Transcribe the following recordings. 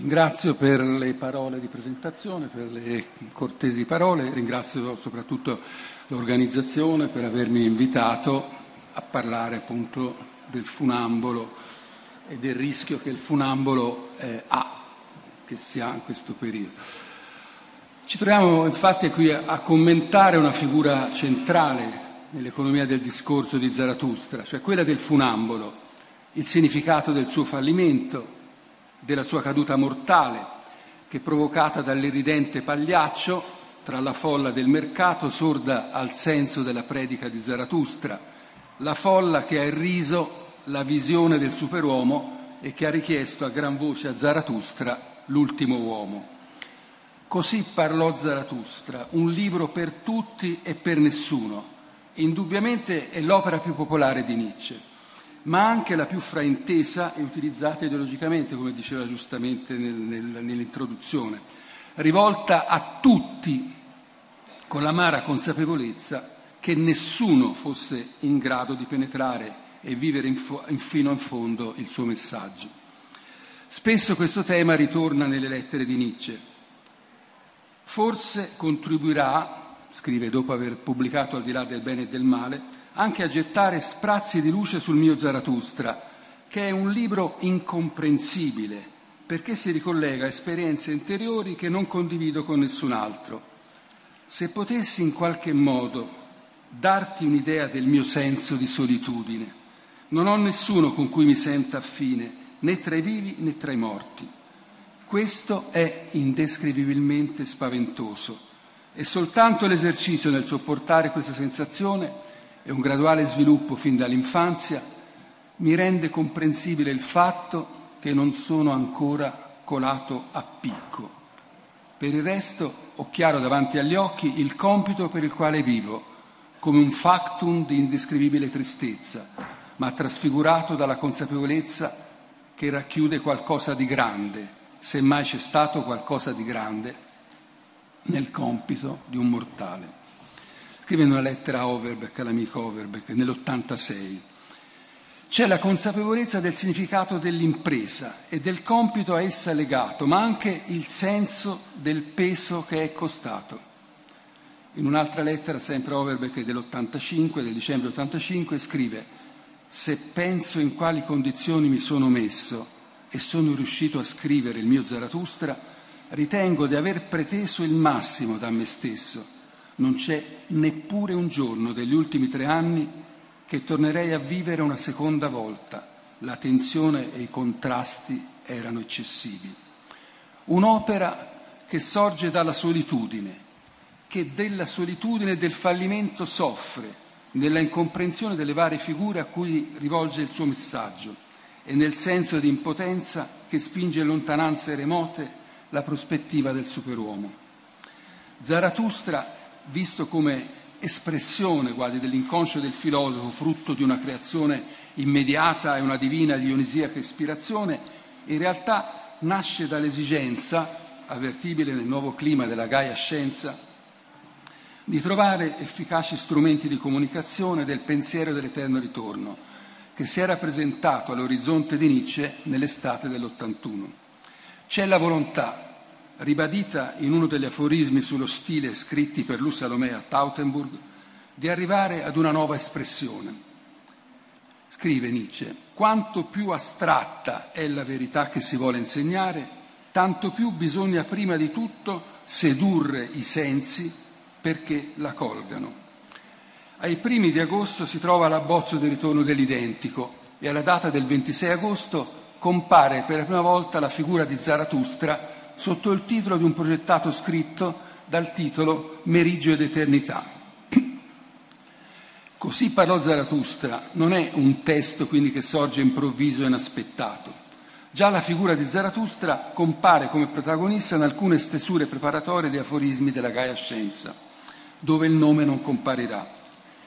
Ringrazio per le parole di presentazione, per le cortesi parole, ringrazio soprattutto l'organizzazione per avermi invitato a parlare appunto del funambolo e del rischio che il funambolo eh, ha, che si ha in questo periodo. Ci troviamo infatti qui a, commentare una figura centrale nell'economia del discorso di Zarathustra, cioè quella del funambolo, il significato del suo fallimento, della sua caduta mortale, che provocata dall'eridente pagliaccio tra la folla del mercato sorda al senso della predica di Zarathustra, la folla che ha irriso la visione del superuomo e che ha richiesto a gran voce a Zarathustra l'ultimo uomo. Così parlò Zarathustra, un libro per tutti e per nessuno. Indubbiamente è l'opera più popolare di Nietzsche ma anche la più fraintesa e utilizzata ideologicamente, come diceva giustamente nel, nel, nell'introduzione, rivolta a tutti con l'amara consapevolezza che nessuno fosse in grado di penetrare e vivere in fo- in fino in fondo il suo messaggio. Spesso questo tema ritorna nelle lettere di Nietzsche. Forse contribuirà, scrive dopo aver pubblicato Al di là del bene e del male, anche a gettare sprazzi di luce sul mio Zarathustra, che è un libro incomprensibile, perché si ricollega a esperienze interiori che non condivido con nessun altro. Se potessi in qualche modo darti un'idea del mio senso di solitudine, non ho nessuno con cui mi senta affine, né tra i vivi né tra i morti. Questo è indescrivibilmente spaventoso e soltanto l'esercizio nel sopportare questa sensazione e un graduale sviluppo fin dall'infanzia, mi rende comprensibile il fatto che non sono ancora colato a picco. Per il resto ho chiaro davanti agli occhi il compito per il quale vivo, come un factum di indescrivibile tristezza, ma trasfigurato dalla consapevolezza che racchiude qualcosa di grande, se mai c'è stato qualcosa di grande nel compito di un mortale scrive una lettera a Overbeck, all'amico Overbeck, nell'86. C'è la consapevolezza del significato dell'impresa e del compito a essa legato, ma anche il senso del peso che è costato. In un'altra lettera, sempre Overbeck dell'85, del dicembre 85, scrive se penso in quali condizioni mi sono messo e sono riuscito a scrivere il mio Zarathustra, ritengo di aver preteso il massimo da me stesso non c'è neppure un giorno degli ultimi tre anni che tornerei a vivere una seconda volta. La tensione e i contrasti erano eccessivi. Un'opera che sorge dalla solitudine, che della solitudine e del fallimento soffre, nella incomprensione delle varie figure a cui rivolge il suo messaggio e nel senso di impotenza che spinge in lontananze remote la prospettiva del superuomo. Zarathustra visto come espressione quasi dell'inconscio del filosofo, frutto di una creazione immediata e una divina dionisiaca ispirazione, in realtà nasce dall'esigenza, avvertibile nel nuovo clima della Gaia Scienza, di trovare efficaci strumenti di comunicazione del pensiero dell'eterno ritorno, che si era presentato all'orizzonte di Nietzsche nell'estate dell'81. C'è la volontà ribadita in uno degli aforismi sullo stile scritti per Lu Salomea a Tautenburg, di arrivare ad una nuova espressione. Scrive Nietzsche, quanto più astratta è la verità che si vuole insegnare, tanto più bisogna prima di tutto sedurre i sensi perché la colgano. Ai primi di agosto si trova l'abbozzo del ritorno dell'identico e alla data del 26 agosto compare per la prima volta la figura di Zarathustra sotto il titolo di un progettato scritto dal titolo Meriggio ed Eternità. Così parlò Zarathustra, non è un testo quindi che sorge improvviso e inaspettato. Già la figura di Zarathustra compare come protagonista in alcune stesure preparatorie di aforismi della Gaia Scienza, dove il nome non comparirà,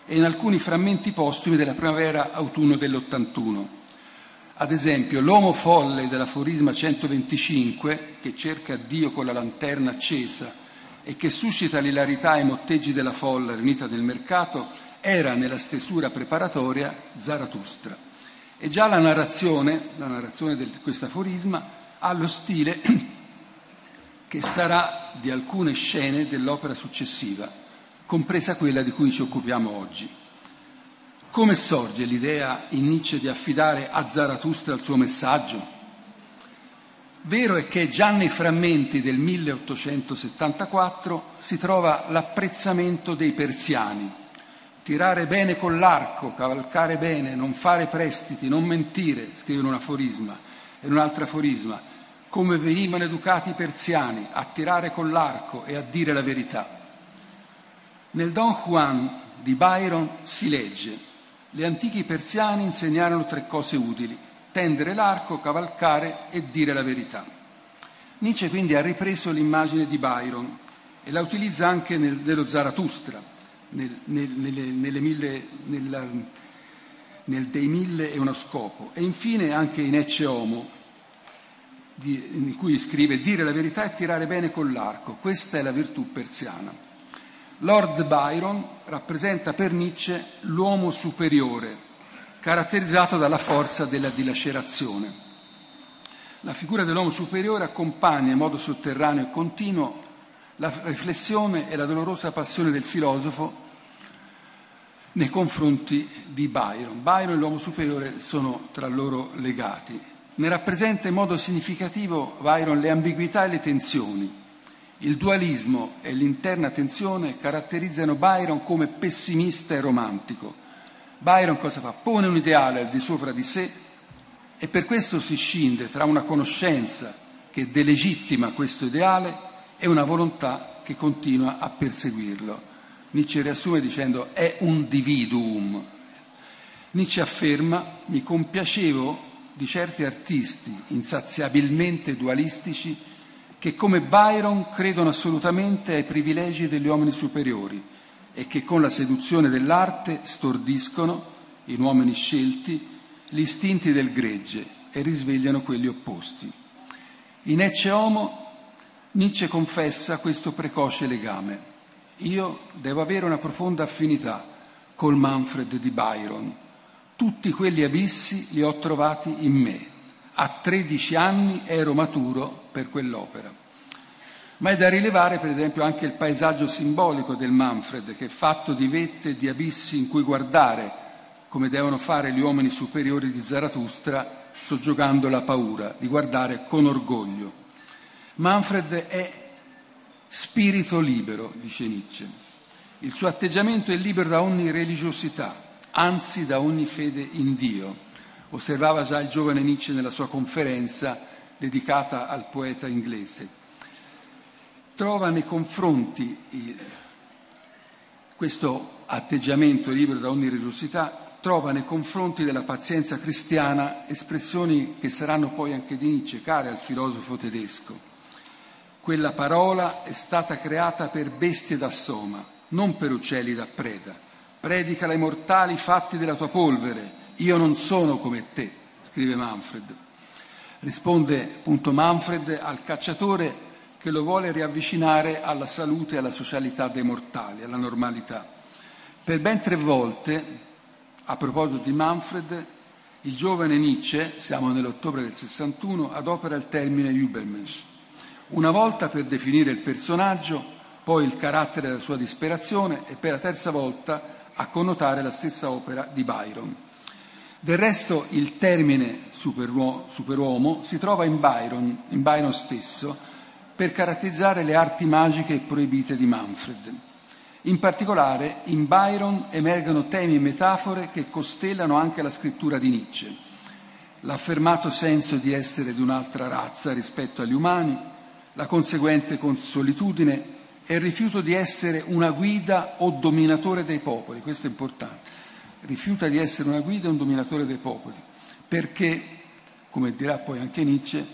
e in alcuni frammenti postumi della primavera-autunno dell'81 ad esempio, l'uomo folle dell'aforisma 125, che cerca Dio con la lanterna accesa e che suscita l'ilarità ai motteggi della folla riunita nel mercato, era nella stesura preparatoria Zarathustra. E già la narrazione, la narrazione di questo aforisma, ha lo stile che sarà di alcune scene dell'opera successiva, compresa quella di cui ci occupiamo oggi. Come sorge l'idea in Nietzsche di affidare a Zarathustra il suo messaggio? Vero è che già nei frammenti del 1874 si trova l'apprezzamento dei persiani. Tirare bene con l'arco, cavalcare bene, non fare prestiti, non mentire, scrive in un aforisma, e un altro aforisma, come venivano educati i persiani a tirare con l'arco e a dire la verità. Nel Don Juan di Byron si legge, gli antichi persiani insegnarono tre cose utili, tendere l'arco, cavalcare e dire la verità. Nietzsche quindi ha ripreso l'immagine di Byron e la utilizza anche nel, nello Zarathustra, nel, nel, nelle, nelle mille, nella, nel dei mille e uno scopo. E infine anche in Ecce Homo, di, in cui scrive dire la verità e tirare bene con l'arco. Questa è la virtù persiana. Lord Byron rappresenta per Nietzsche l'uomo superiore, caratterizzato dalla forza della dilacerazione. La figura dell'uomo superiore accompagna in modo sotterraneo e continuo la riflessione e la dolorosa passione del filosofo nei confronti di Byron. Byron e l'uomo superiore sono tra loro legati. Ne rappresenta in modo significativo Byron le ambiguità e le tensioni. Il dualismo e l'interna tensione caratterizzano Byron come pessimista e romantico Byron cosa fa? Pone un ideale al di sopra di sé e per questo si scinde tra una conoscenza che delegittima questo ideale e una volontà che continua a perseguirlo. Nietzsche riassume dicendo è un dividuum. Nietzsche afferma mi compiacevo di certi artisti insaziabilmente dualistici che come Byron credono assolutamente ai privilegi degli uomini superiori e che con la seduzione dell'arte stordiscono, in uomini scelti, gli istinti del gregge e risvegliano quelli opposti. In Ecce Homo Nietzsche confessa questo precoce legame. Io devo avere una profonda affinità col Manfred di Byron. Tutti quegli abissi li ho trovati in me. A 13 anni ero maturo per quell'opera. Ma è da rilevare, per esempio, anche il paesaggio simbolico del Manfred, che è fatto di vette e di abissi in cui guardare, come devono fare gli uomini superiori di Zarathustra, soggiogando la paura, di guardare con orgoglio. Manfred è spirito libero, dice Nietzsche. Il suo atteggiamento è libero da ogni religiosità, anzi da ogni fede in Dio. Osservava già il giovane Nietzsche nella sua conferenza dedicata al poeta inglese trova nei confronti questo atteggiamento libero da ogni religiosità, trova nei confronti della pazienza cristiana espressioni che saranno poi anche di Nietzsche, care al filosofo tedesco. Quella parola è stata creata per bestie da soma, non per uccelli da preda. Predicala ai mortali fatti della tua polvere. Io non sono come te, scrive Manfred. Risponde appunto Manfred al cacciatore che lo vuole riavvicinare alla salute e alla socialità dei mortali, alla normalità. Per ben tre volte, a proposito di Manfred, il giovane Nietzsche, siamo nell'ottobre del 61, adopera il termine Übermensch. Una volta per definire il personaggio, poi il carattere della sua disperazione e per la terza volta a connotare la stessa opera di Byron. Del resto il termine superuomo, superuomo si trova in Byron, in Byron stesso, per caratterizzare le arti magiche proibite di Manfred. In particolare, in Byron emergono temi e metafore che costellano anche la scrittura di Nietzsche. L'affermato senso di essere di un'altra razza rispetto agli umani, la conseguente consolitudine e il rifiuto di essere una guida o dominatore dei popoli, questo è importante, rifiuta di essere una guida o un dominatore dei popoli, perché, come dirà poi anche Nietzsche,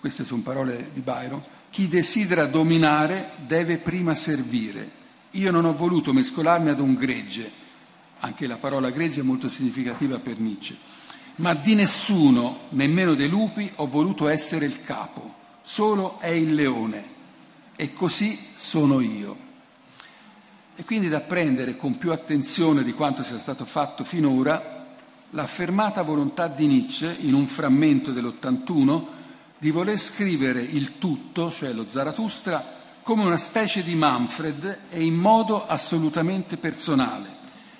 queste sono parole di Byron, chi desidera dominare deve prima servire. Io non ho voluto mescolarmi ad un gregge, anche la parola gregge è molto significativa per Nietzsche, ma di nessuno, nemmeno dei lupi, ho voluto essere il capo, solo è il leone e così sono io. E quindi da prendere con più attenzione di quanto sia stato fatto finora l'affermata volontà di Nietzsche in un frammento dell'81 di voler scrivere il tutto, cioè lo Zarathustra, come una specie di Manfred e in modo assolutamente personale,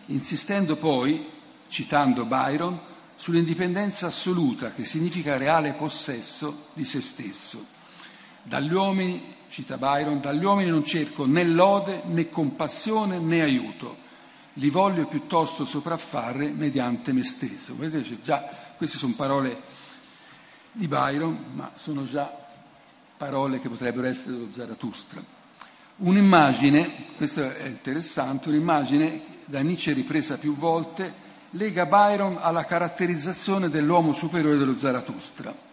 insistendo poi, citando Byron, sull'indipendenza assoluta che significa reale possesso di se stesso. Dagli uomini, cita Byron, dagli uomini non cerco né lode né compassione né aiuto, li voglio piuttosto sopraffare mediante me stesso. Vedete, già, queste sono parole di Byron, ma sono già parole che potrebbero essere dello Zarathustra. Un'immagine, questo è interessante, un'immagine da Nietzsche ripresa più volte, lega Byron alla caratterizzazione dell'uomo superiore dello Zarathustra.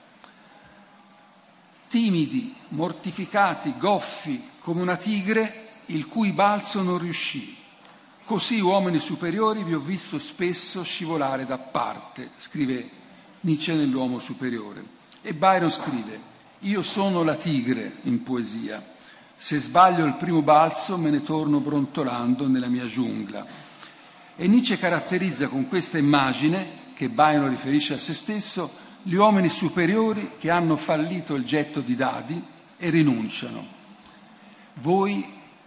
Timidi, mortificati, goffi come una tigre il cui balzo non riuscì. Così uomini superiori vi ho visto spesso scivolare da parte, scrive Nietzsche nell'uomo superiore. E Byron scrive, io sono la tigre in poesia, se sbaglio il primo balzo me ne torno brontolando nella mia giungla. E Nietzsche caratterizza con questa immagine, che Byron riferisce a se stesso, gli uomini superiori che hanno fallito il getto di dadi e rinunciano. Voi,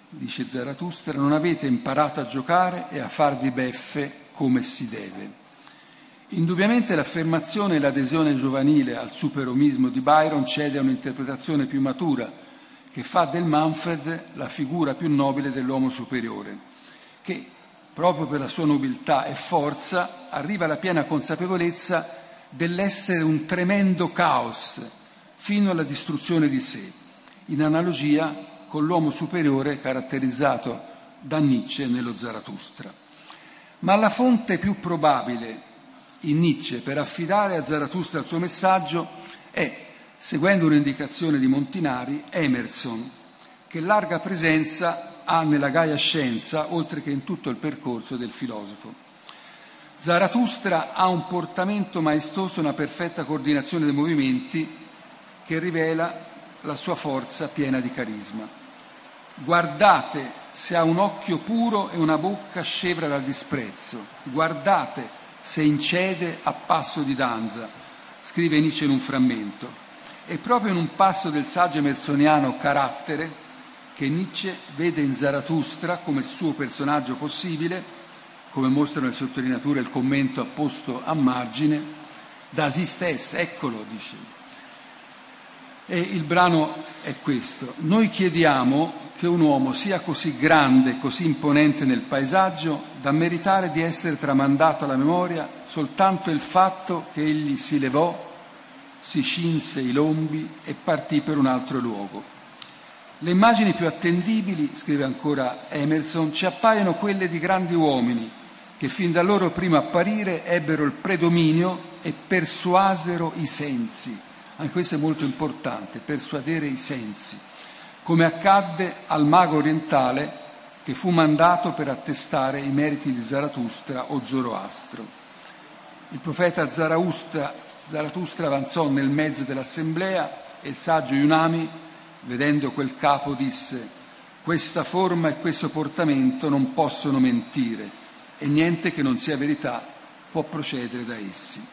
dice Zarathustra, non avete imparato a giocare e a farvi beffe come si deve. Indubbiamente l'affermazione e l'adesione giovanile al superomismo di Byron cede a un'interpretazione più matura che fa del Manfred la figura più nobile dell'uomo superiore, che proprio per la sua nobiltà e forza, arriva alla piena consapevolezza dell'essere un tremendo caos fino alla distruzione di sé, in analogia con l'uomo superiore caratterizzato da Nietzsche nello Zarathustra. Ma la fonte più probabile in Nietzsche per affidare a Zarathustra il suo messaggio è, seguendo un'indicazione di Montinari, Emerson, che larga presenza ha nella Gaia Scienza, oltre che in tutto il percorso del filosofo. Zarathustra ha un portamento maestoso, una perfetta coordinazione dei movimenti che rivela la sua forza piena di carisma. Guardate se ha un occhio puro e una bocca scevra dal disprezzo. Guardate se incede a passo di danza, scrive Nietzsche in un frammento. E proprio in un passo del saggio emersoniano carattere, che Nietzsche vede in Zarathustra come il suo personaggio possibile, come mostrano le sottolineature e il commento apposto a margine, da si stessa, eccolo, dice. E il brano è questo. Noi chiediamo che un uomo sia così grande, così imponente nel paesaggio, da meritare di essere tramandato alla memoria soltanto il fatto che egli si levò, si cinse i lombi e partì per un altro luogo. Le immagini più attendibili, scrive ancora Emerson, ci appaiono quelle di grandi uomini che fin dal loro primo apparire ebbero il predominio e persuasero i sensi. Anche questo è molto importante, persuadere i sensi, come accadde al mago orientale che fu mandato per attestare i meriti di Zarathustra o Zoroastro. Il profeta Zarathustra, avanzò nel mezzo dell'assemblea e il saggio Yunami vedendo quel capo, disse, questa forma e questo portamento non possono mentire e niente che non sia verità può procedere da essi.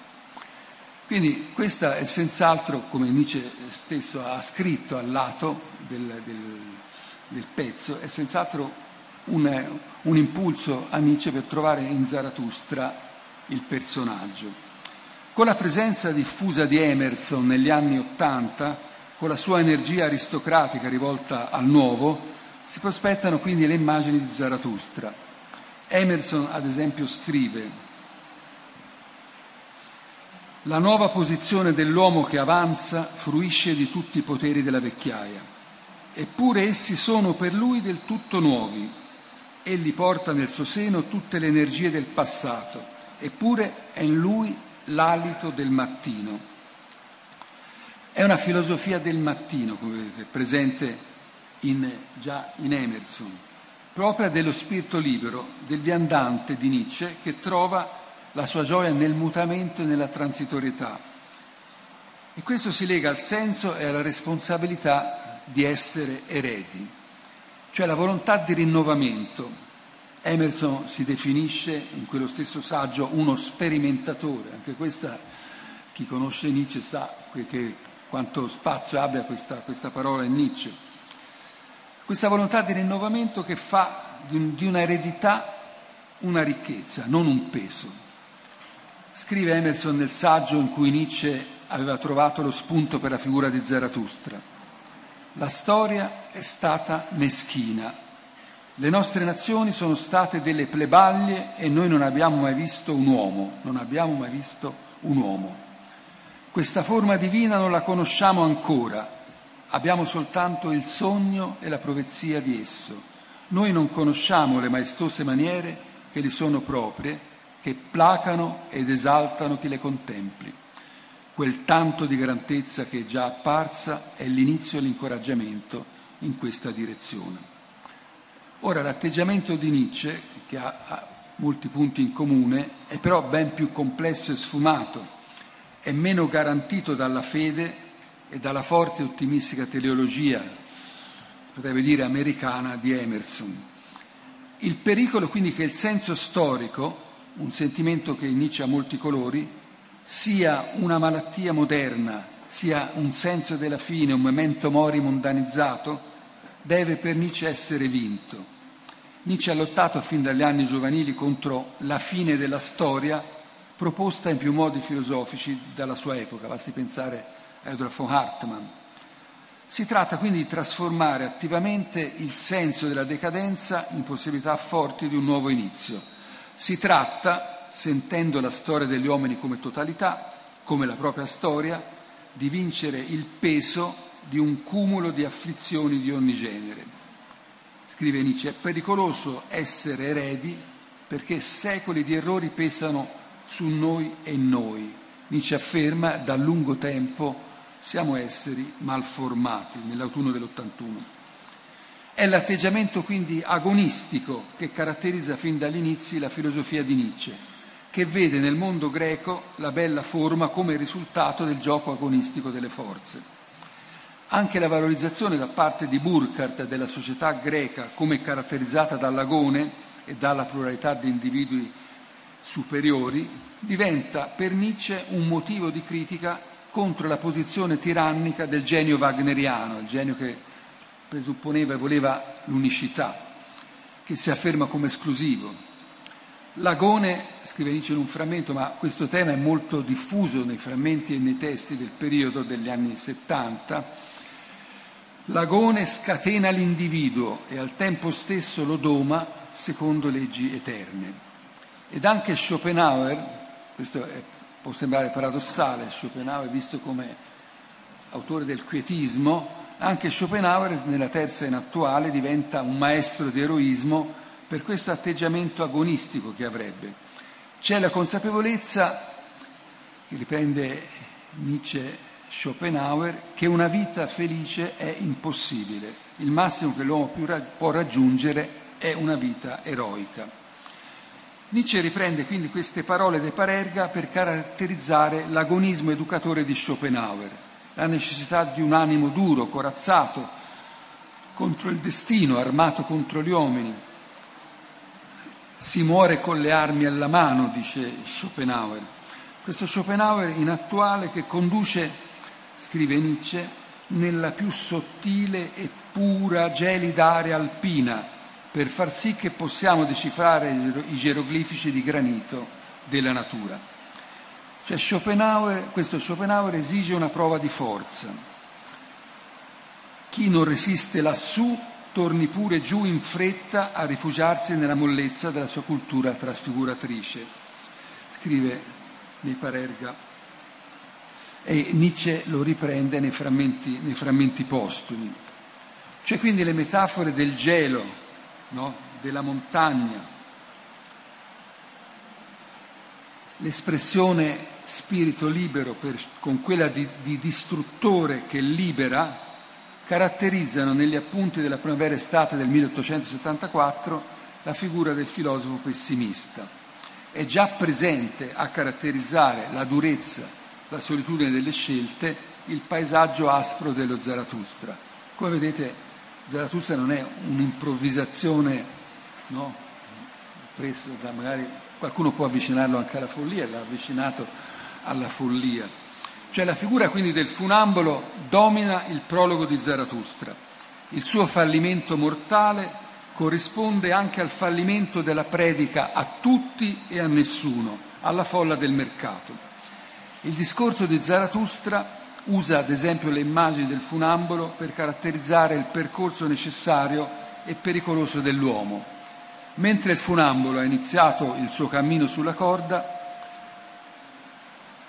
Quindi questa è senz'altro, come Nietzsche stesso ha scritto al lato del, del, del pezzo, è senz'altro un, un impulso a Nietzsche per trovare in Zarathustra il personaggio. Con la presenza diffusa di Emerson negli anni Ottanta, con la sua energia aristocratica rivolta al nuovo, si prospettano quindi le immagini di Zarathustra. Emerson, ad esempio, scrive La nuova posizione dell'uomo che avanza fruisce di tutti i poteri della vecchiaia, eppure essi sono per lui del tutto nuovi. Egli porta nel suo seno tutte le energie del passato, eppure è in lui l'alito del mattino. È una filosofia del mattino, come vedete, presente in, già in Emerson, propria dello spirito libero, del viandante di Nietzsche, che trova la sua gioia nel mutamento e nella transitorietà. E questo si lega al senso e alla responsabilità di essere eredi, cioè la volontà di rinnovamento. Emerson si definisce in quello stesso saggio uno sperimentatore, anche questa chi conosce Nietzsche sa che quanto spazio abbia questa, questa parola in Nietzsche. Questa volontà di rinnovamento che fa di, di una eredità una ricchezza, non un peso. Scrive Emerson nel saggio in cui Nietzsche aveva trovato lo spunto per la figura di Zarathustra. La storia è stata meschina. Le nostre nazioni sono state delle plebaglie e noi non abbiamo mai visto un uomo, non abbiamo mai visto un uomo. Questa forma divina non la conosciamo ancora, abbiamo soltanto il sogno e la profezia di esso. Noi non conosciamo le maestose maniere che gli sono proprie, che placano ed esaltano chi le contempli. Quel tanto di grandezza che è già apparsa è l'inizio e l'incoraggiamento in questa direzione. Ora l'atteggiamento di Nietzsche, che ha, ha molti punti in comune, è però ben più complesso e sfumato è meno garantito dalla fede e dalla forte e ottimistica teleologia, potrebbe dire americana, di Emerson. Il pericolo quindi che il senso storico, un sentimento che in Nietzsche ha molti colori, sia una malattia moderna, sia un senso della fine, un memento mori mondanizzato, deve per Nietzsche essere vinto. Nietzsche ha lottato fin dagli anni giovanili contro la fine della storia proposta in più modi filosofici dalla sua epoca, basti pensare a Edward von Hartmann. Si tratta quindi di trasformare attivamente il senso della decadenza in possibilità forti di un nuovo inizio. Si tratta, sentendo la storia degli uomini come totalità, come la propria storia, di vincere il peso di un cumulo di afflizioni di ogni genere. Scrive Nietzsche, è pericoloso essere eredi perché secoli di errori pesano su noi e noi. Nietzsche afferma da lungo tempo siamo esseri malformati nell'autunno dell'81. È l'atteggiamento quindi agonistico che caratterizza fin dagli inizi la filosofia di Nietzsche, che vede nel mondo greco la bella forma come risultato del gioco agonistico delle forze. Anche la valorizzazione da parte di Burkhardt della società greca come caratterizzata dall'agone e dalla pluralità di individui superiori diventa per Nietzsche un motivo di critica contro la posizione tirannica del genio wagneriano, il genio che presupponeva e voleva l'unicità, che si afferma come esclusivo. L'agone, scrive Nietzsche in un frammento, ma questo tema è molto diffuso nei frammenti e nei testi del periodo degli anni 70, l'agone scatena l'individuo e al tempo stesso lo doma secondo leggi eterne. Ed anche Schopenhauer, questo è, può sembrare paradossale, Schopenhauer visto come autore del quietismo, anche Schopenhauer nella terza in attuale diventa un maestro di eroismo per questo atteggiamento agonistico che avrebbe. C'è la consapevolezza, che riprende Nietzsche Schopenhauer, che una vita felice è impossibile. Il massimo che l'uomo può raggiungere è una vita eroica. Nietzsche riprende quindi queste parole de Parerga per caratterizzare l'agonismo educatore di Schopenhauer, la necessità di un animo duro, corazzato, contro il destino, armato contro gli uomini. Si muore con le armi alla mano, dice Schopenhauer. Questo Schopenhauer in attuale che conduce, scrive Nietzsche, nella più sottile e pura gelida area alpina, per far sì che possiamo decifrare i geroglifici di granito della natura. Cioè Schopenhauer, questo Schopenhauer esige una prova di forza. Chi non resiste lassù torni pure giù in fretta a rifugiarsi nella mollezza della sua cultura trasfiguratrice, scrive nei Parerga. E Nietzsche lo riprende nei frammenti, nei frammenti postumi. Cioè quindi le metafore del gelo, no? della montagna. L'espressione spirito libero per, con quella di, di distruttore che libera caratterizzano negli appunti della primavera estate del 1874 la figura del filosofo pessimista. È già presente a caratterizzare la durezza, la solitudine delle scelte, il paesaggio aspro dello Zarathustra. Come vedete Zarathustra non è un'improvvisazione, no? Preso da magari qualcuno può avvicinarlo anche alla follia, l'ha avvicinato alla follia. Cioè la figura quindi del funambolo domina il prologo di Zarathustra. Il suo fallimento mortale corrisponde anche al fallimento della predica a tutti e a nessuno, alla folla del mercato. Il discorso di Zarathustra usa ad esempio le immagini del funambolo per caratterizzare il percorso necessario e pericoloso dell'uomo. Mentre il funambolo ha iniziato il suo cammino sulla corda,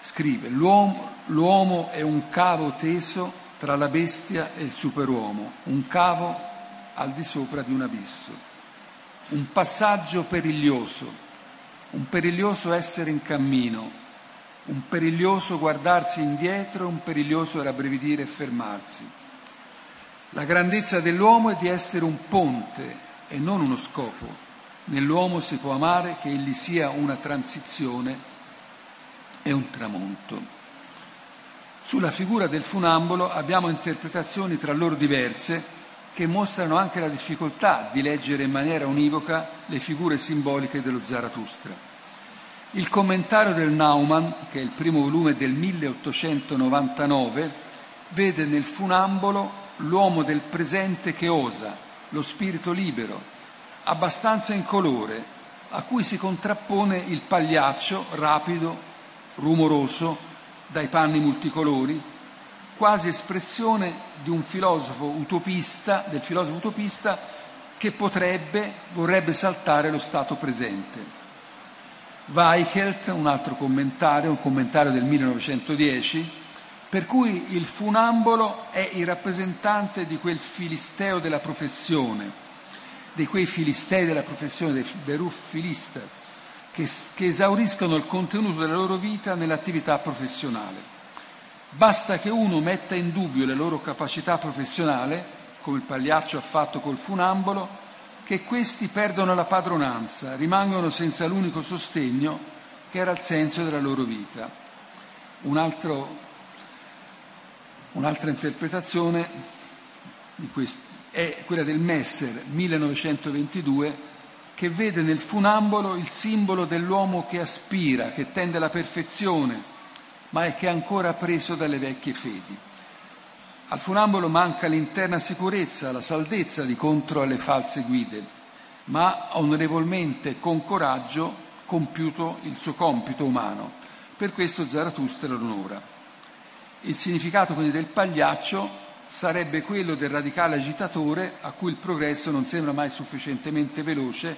scrive l'uomo, l'uomo è un cavo teso tra la bestia e il superuomo, un cavo al di sopra di un abisso, un passaggio periglioso, un periglioso essere in cammino, un periglioso guardarsi indietro, un periglioso rabbrividire e fermarsi. La grandezza dell'uomo è di essere un ponte e non uno scopo. Nell'uomo si può amare che egli sia una transizione e un tramonto. Sulla figura del funambolo abbiamo interpretazioni tra loro diverse che mostrano anche la difficoltà di leggere in maniera univoca le figure simboliche dello Zarathustra. Il commentario del Naumann, che è il primo volume del 1899, vede nel funambolo l'uomo del presente che osa, lo spirito libero, abbastanza incolore, a cui si contrappone il pagliaccio rapido, rumoroso, dai panni multicolori, quasi espressione di un filosofo utopista, del filosofo utopista che potrebbe, vorrebbe saltare lo stato presente. Weichelt, un altro commentario, un commentario del 1910, per cui il funambolo è il rappresentante di quel filisteo della professione, di quei filistei della professione, dei beruf filister, che, che esauriscono il contenuto della loro vita nell'attività professionale. Basta che uno metta in dubbio le loro capacità professionali, come il pagliaccio ha fatto col funambolo, che questi perdono la padronanza, rimangono senza l'unico sostegno che era il senso della loro vita. Un altro, un'altra interpretazione quest- è quella del Messer 1922 che vede nel funambolo il simbolo dell'uomo che aspira, che tende alla perfezione, ma è che è ancora preso dalle vecchie fedi. Al funambolo manca l'interna sicurezza, la saldezza di contro alle false guide, ma ha onorevolmente con coraggio compiuto il suo compito umano. Per questo Zarathustra lo onora. Il significato quindi del pagliaccio sarebbe quello del radicale agitatore a cui il progresso non sembra mai sufficientemente veloce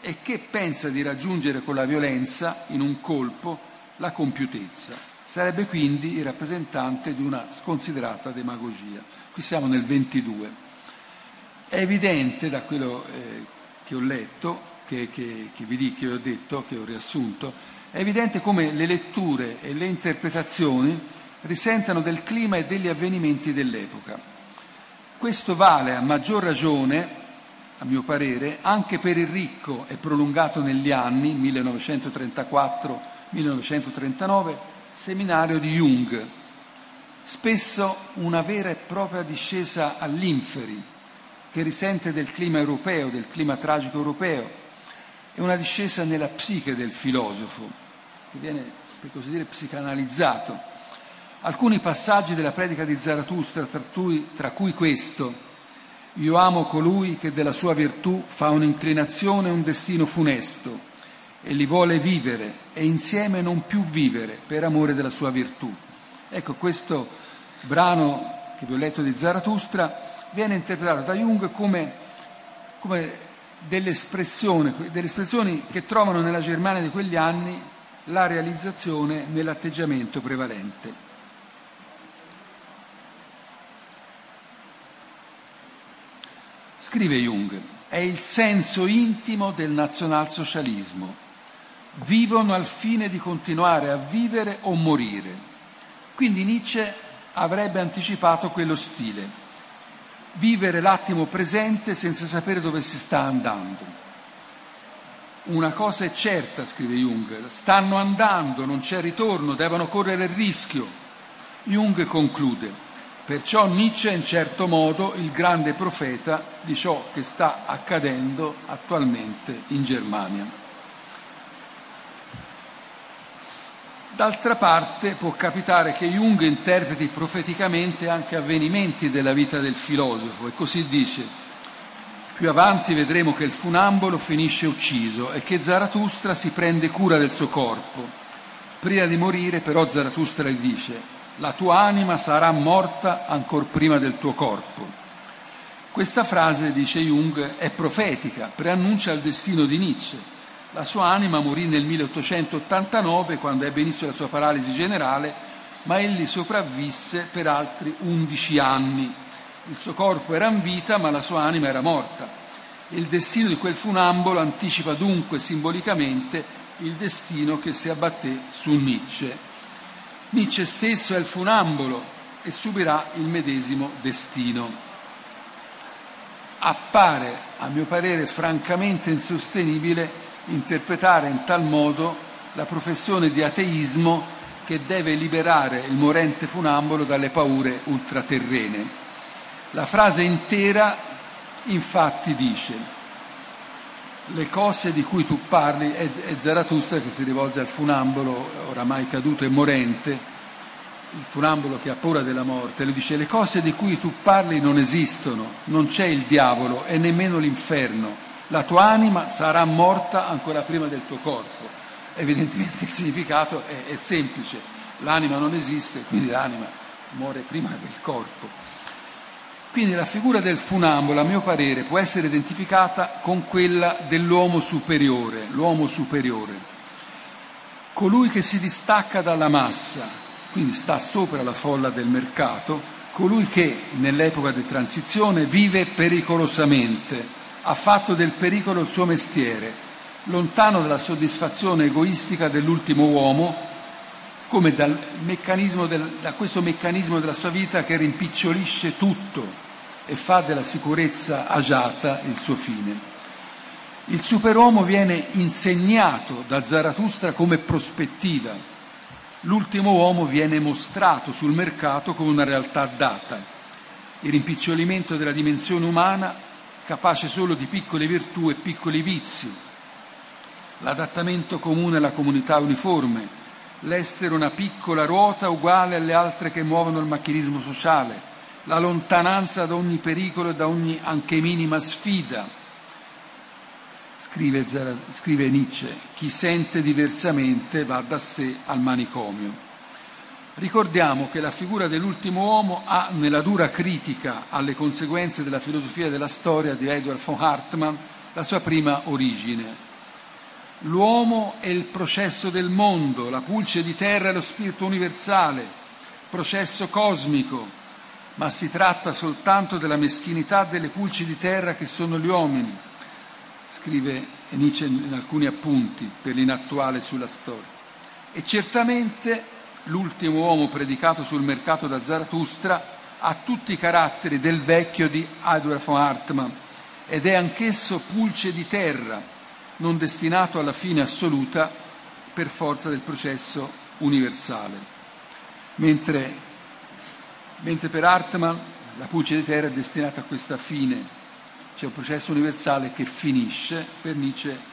e che pensa di raggiungere con la violenza, in un colpo, la compiutezza. Sarebbe quindi il rappresentante di una sconsiderata demagogia. Qui siamo nel 22. È evidente da quello eh, che ho letto, che, che, che vi che ho detto, che ho riassunto, è evidente come le letture e le interpretazioni risentano del clima e degli avvenimenti dell'epoca. Questo vale a maggior ragione, a mio parere, anche per il ricco e prolungato negli anni 1934-1939 seminario di Jung, spesso una vera e propria discesa all'inferi che risente del clima europeo, del clima tragico europeo, e una discesa nella psiche del filosofo, che viene, per così dire, psicanalizzato. Alcuni passaggi della predica di Zarathustra, tra cui, tra cui questo, io amo colui che della sua virtù fa un'inclinazione e un destino funesto, e li vuole vivere e insieme non più vivere per amore della sua virtù. Ecco, questo brano che vi ho letto di Zarathustra viene interpretato da Jung come, come delle, delle espressioni che trovano nella Germania di quegli anni la realizzazione nell'atteggiamento prevalente. Scrive Jung, è il senso intimo del nazionalsocialismo vivono al fine di continuare a vivere o morire. Quindi Nietzsche avrebbe anticipato quello stile, vivere l'attimo presente senza sapere dove si sta andando. Una cosa è certa, scrive Jung, stanno andando, non c'è ritorno, devono correre il rischio. Jung conclude, perciò Nietzsche è in certo modo il grande profeta di ciò che sta accadendo attualmente in Germania. D'altra parte può capitare che Jung interpreti profeticamente anche avvenimenti della vita del filosofo e così dice più avanti vedremo che il funambolo finisce ucciso e che Zarathustra si prende cura del suo corpo. Prima di morire però Zarathustra gli dice la tua anima sarà morta ancora prima del tuo corpo. Questa frase, dice Jung, è profetica, preannuncia il destino di Nietzsche la sua anima morì nel 1889 quando ebbe inizio la sua paralisi generale, ma egli sopravvisse per altri 11 anni. Il suo corpo era in vita, ma la sua anima era morta. Il destino di quel funambolo anticipa dunque simbolicamente il destino che si abbatté su Nietzsche. Nietzsche stesso è il funambolo e subirà il medesimo destino. Appare, a mio parere, francamente insostenibile interpretare in tal modo la professione di ateismo che deve liberare il morente funambolo dalle paure ultraterrene. La frase intera infatti dice le cose di cui tu parli è, Zarathustra che si rivolge al funambolo oramai caduto e morente, il funambolo che ha paura della morte, le dice le cose di cui tu parli non esistono, non c'è il diavolo e nemmeno l'inferno, la tua anima sarà morta ancora prima del tuo corpo. Evidentemente il significato è, è semplice, l'anima non esiste, quindi l'anima muore prima del corpo. Quindi la figura del funambolo, a mio parere, può essere identificata con quella dell'uomo superiore, l'uomo superiore, colui che si distacca dalla massa, quindi sta sopra la folla del mercato, colui che nell'epoca di transizione vive pericolosamente, ha fatto del pericolo il suo mestiere, lontano dalla soddisfazione egoistica dell'ultimo uomo, come dal del, da questo meccanismo della sua vita che rimpicciolisce tutto e fa della sicurezza agiata il suo fine. Il superuomo viene insegnato da Zarathustra come prospettiva, l'ultimo uomo viene mostrato sul mercato come una realtà data. Il rimpicciolimento della dimensione umana capace solo di piccole virtù e piccoli vizi, l'adattamento comune alla comunità uniforme, l'essere una piccola ruota uguale alle altre che muovono il macchinismo sociale, la lontananza da ogni pericolo e da ogni anche minima sfida. Scrive, scrive Nietzsche, chi sente diversamente va da sé al manicomio. Ricordiamo che la figura dell'ultimo uomo ha, nella dura critica alle conseguenze della filosofia della storia di Edward von Hartmann, la sua prima origine. L'uomo è il processo del mondo, la pulce di terra è lo spirito universale, processo cosmico, ma si tratta soltanto della meschinità delle pulci di terra che sono gli uomini, scrive Nietzsche in alcuni appunti per l'inattuale sulla storia. E certamente l'ultimo uomo predicato sul mercato da Zarathustra, ha tutti i caratteri del vecchio di Edward von Hartmann ed è anch'esso pulce di terra, non destinato alla fine assoluta per forza del processo universale. Mentre, mentre per Hartmann la pulce di terra è destinata a questa fine, c'è un processo universale che finisce, per Nietzsche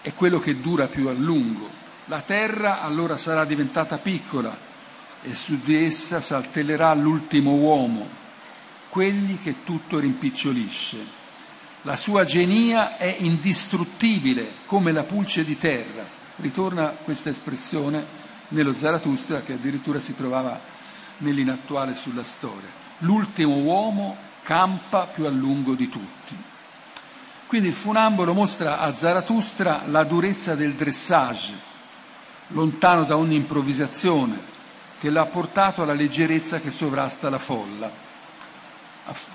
è quello che dura più a lungo, la terra allora sarà diventata piccola e su di essa saltellerà l'ultimo uomo, quelli che tutto rimpicciolisce. La sua genia è indistruttibile come la pulce di terra. Ritorna questa espressione nello Zarathustra che addirittura si trovava nell'inattuale sulla storia. L'ultimo uomo campa più a lungo di tutti. Quindi il funambolo mostra a Zarathustra la durezza del dressage, lontano da ogni improvvisazione, che l'ha portato alla leggerezza che sovrasta la folla.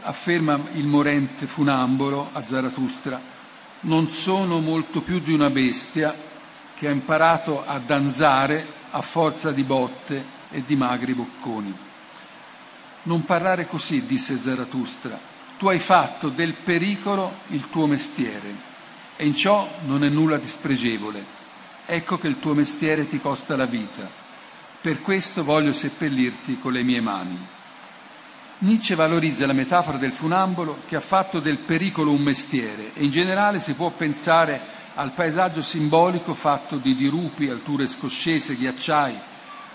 Afferma il morente funambolo a Zarathustra, non sono molto più di una bestia che ha imparato a danzare a forza di botte e di magri bocconi. Non parlare così, disse Zarathustra, tu hai fatto del pericolo il tuo mestiere e in ciò non è nulla di spregevole ecco che il tuo mestiere ti costa la vita. Per questo voglio seppellirti con le mie mani. Nietzsche valorizza la metafora del funambolo che ha fatto del pericolo un mestiere e in generale si può pensare al paesaggio simbolico fatto di dirupi, alture scoscese, ghiacciai,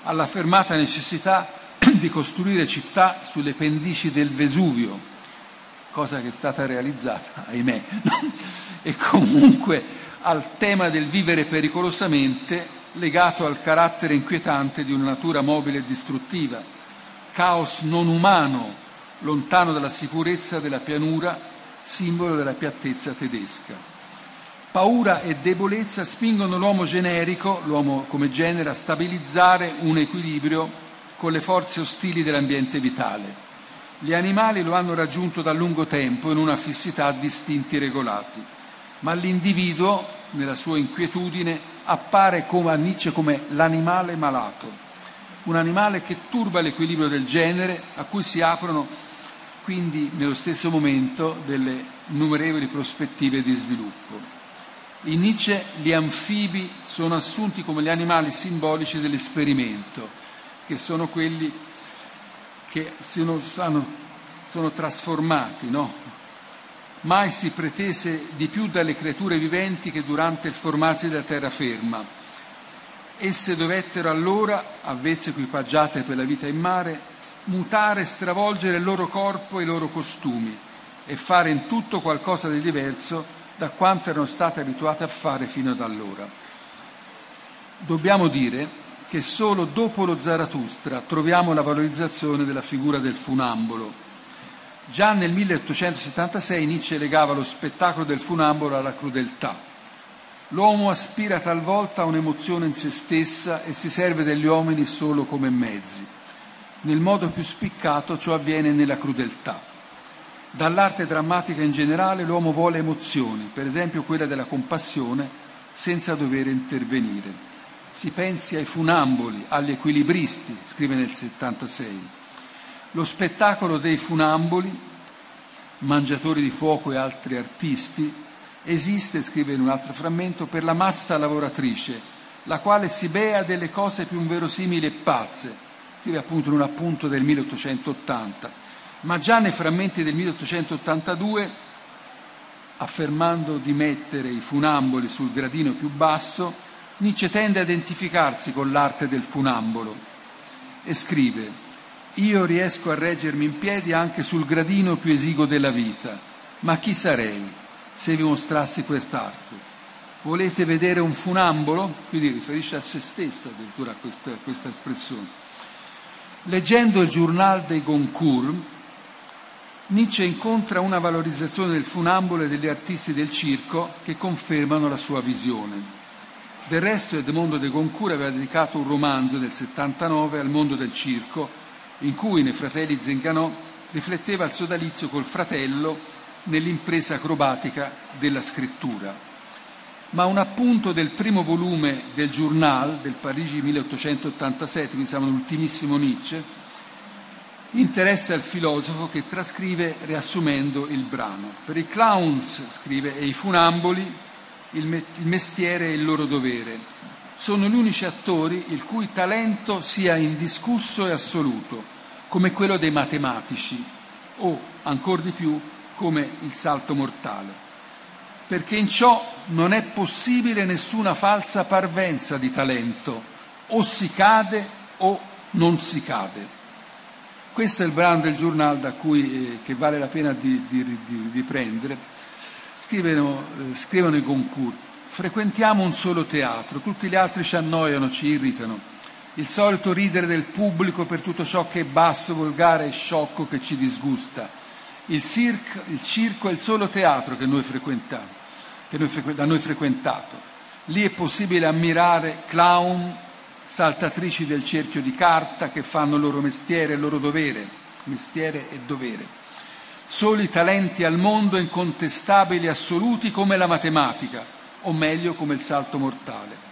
all'affermata necessità di costruire città sulle pendici del Vesuvio, cosa che è stata realizzata, ahimè, e comunque al tema del vivere pericolosamente legato al carattere inquietante di una natura mobile e distruttiva, caos non umano, lontano dalla sicurezza della pianura, simbolo della piattezza tedesca. Paura e debolezza spingono l'uomo generico, l'uomo come genere, a stabilizzare un equilibrio con le forze ostili dell'ambiente vitale. Gli animali lo hanno raggiunto da lungo tempo in una fissità di istinti regolati, ma l'individuo, nella sua inquietudine, appare come a Nietzsche come l'animale malato, un animale che turba l'equilibrio del genere a cui si aprono quindi nello stesso momento delle innumerevoli prospettive di sviluppo. In Nietzsche gli anfibi sono assunti come gli animali simbolici dell'esperimento, che sono quelli che sono, sono, sono trasformati, no? Mai si pretese di più dalle creature viventi che durante il formarsi della terraferma. Esse dovettero allora, avvezze equipaggiate per la vita in mare, mutare e stravolgere il loro corpo e i loro costumi e fare in tutto qualcosa di diverso da quanto erano state abituate a fare fino ad allora. Dobbiamo dire che solo dopo lo Zarathustra troviamo la valorizzazione della figura del funambolo. Già nel 1876 Nietzsche legava lo spettacolo del funambolo alla crudeltà. L'uomo aspira talvolta a un'emozione in se stessa e si serve degli uomini solo come mezzi. Nel modo più spiccato ciò avviene nella crudeltà. Dall'arte drammatica in generale l'uomo vuole emozioni, per esempio quella della compassione, senza dover intervenire. Si pensi ai funamboli, agli equilibristi, scrive nel 76. Lo spettacolo dei funamboli, mangiatori di fuoco e altri artisti, esiste, scrive in un altro frammento, per la massa lavoratrice, la quale si bea delle cose più inverosimili e pazze, scrive appunto in un appunto del 1880, ma già nei frammenti del 1882, affermando di mettere i funamboli sul gradino più basso, Nietzsche tende a identificarsi con l'arte del funambolo e scrive io riesco a reggermi in piedi anche sul gradino più esiguo della vita, ma chi sarei se vi mostrassi quest'arte? Volete vedere un funambolo? Quindi riferisce a se stesso addirittura questa, questa espressione. Leggendo il Journal des Goncourt, Nietzsche incontra una valorizzazione del funambolo e degli artisti del circo che confermano la sua visione. Del resto Edmondo de Goncourt aveva dedicato un romanzo nel 79 al mondo del circo, in cui nei fratelli Zenganò rifletteva il sodalizio col fratello nell'impresa acrobatica della scrittura. Ma un appunto del primo volume del Journal del Parigi 1887, quindi siamo all'ultimissimo Nietzsche, interessa il filosofo che trascrive riassumendo il brano. Per i clowns, scrive, e i funamboli il, mestiere e il loro dovere. Sono gli unici attori il cui talento sia indiscusso e assoluto, come quello dei matematici o, ancora di più, come il salto mortale. Perché in ciò non è possibile nessuna falsa parvenza di talento, o si cade o non si cade. Questo è il brano del giornale da cui, eh, che vale la pena di, di, di, di prendere Scrivono, eh, scrivono i Goncourt, frequentiamo un solo teatro, tutti gli altri ci annoiano, ci irritano. Il solito ridere del pubblico per tutto ciò che è basso, volgare e sciocco che ci disgusta. Il, circo, il circo è il solo teatro che, noi che noi, da noi frequentato. Lì è possibile ammirare clown, saltatrici del cerchio di carta che fanno il loro mestiere e il loro dovere, mestiere e dovere soli talenti al mondo incontestabili assoluti come la matematica, o meglio come il salto mortale.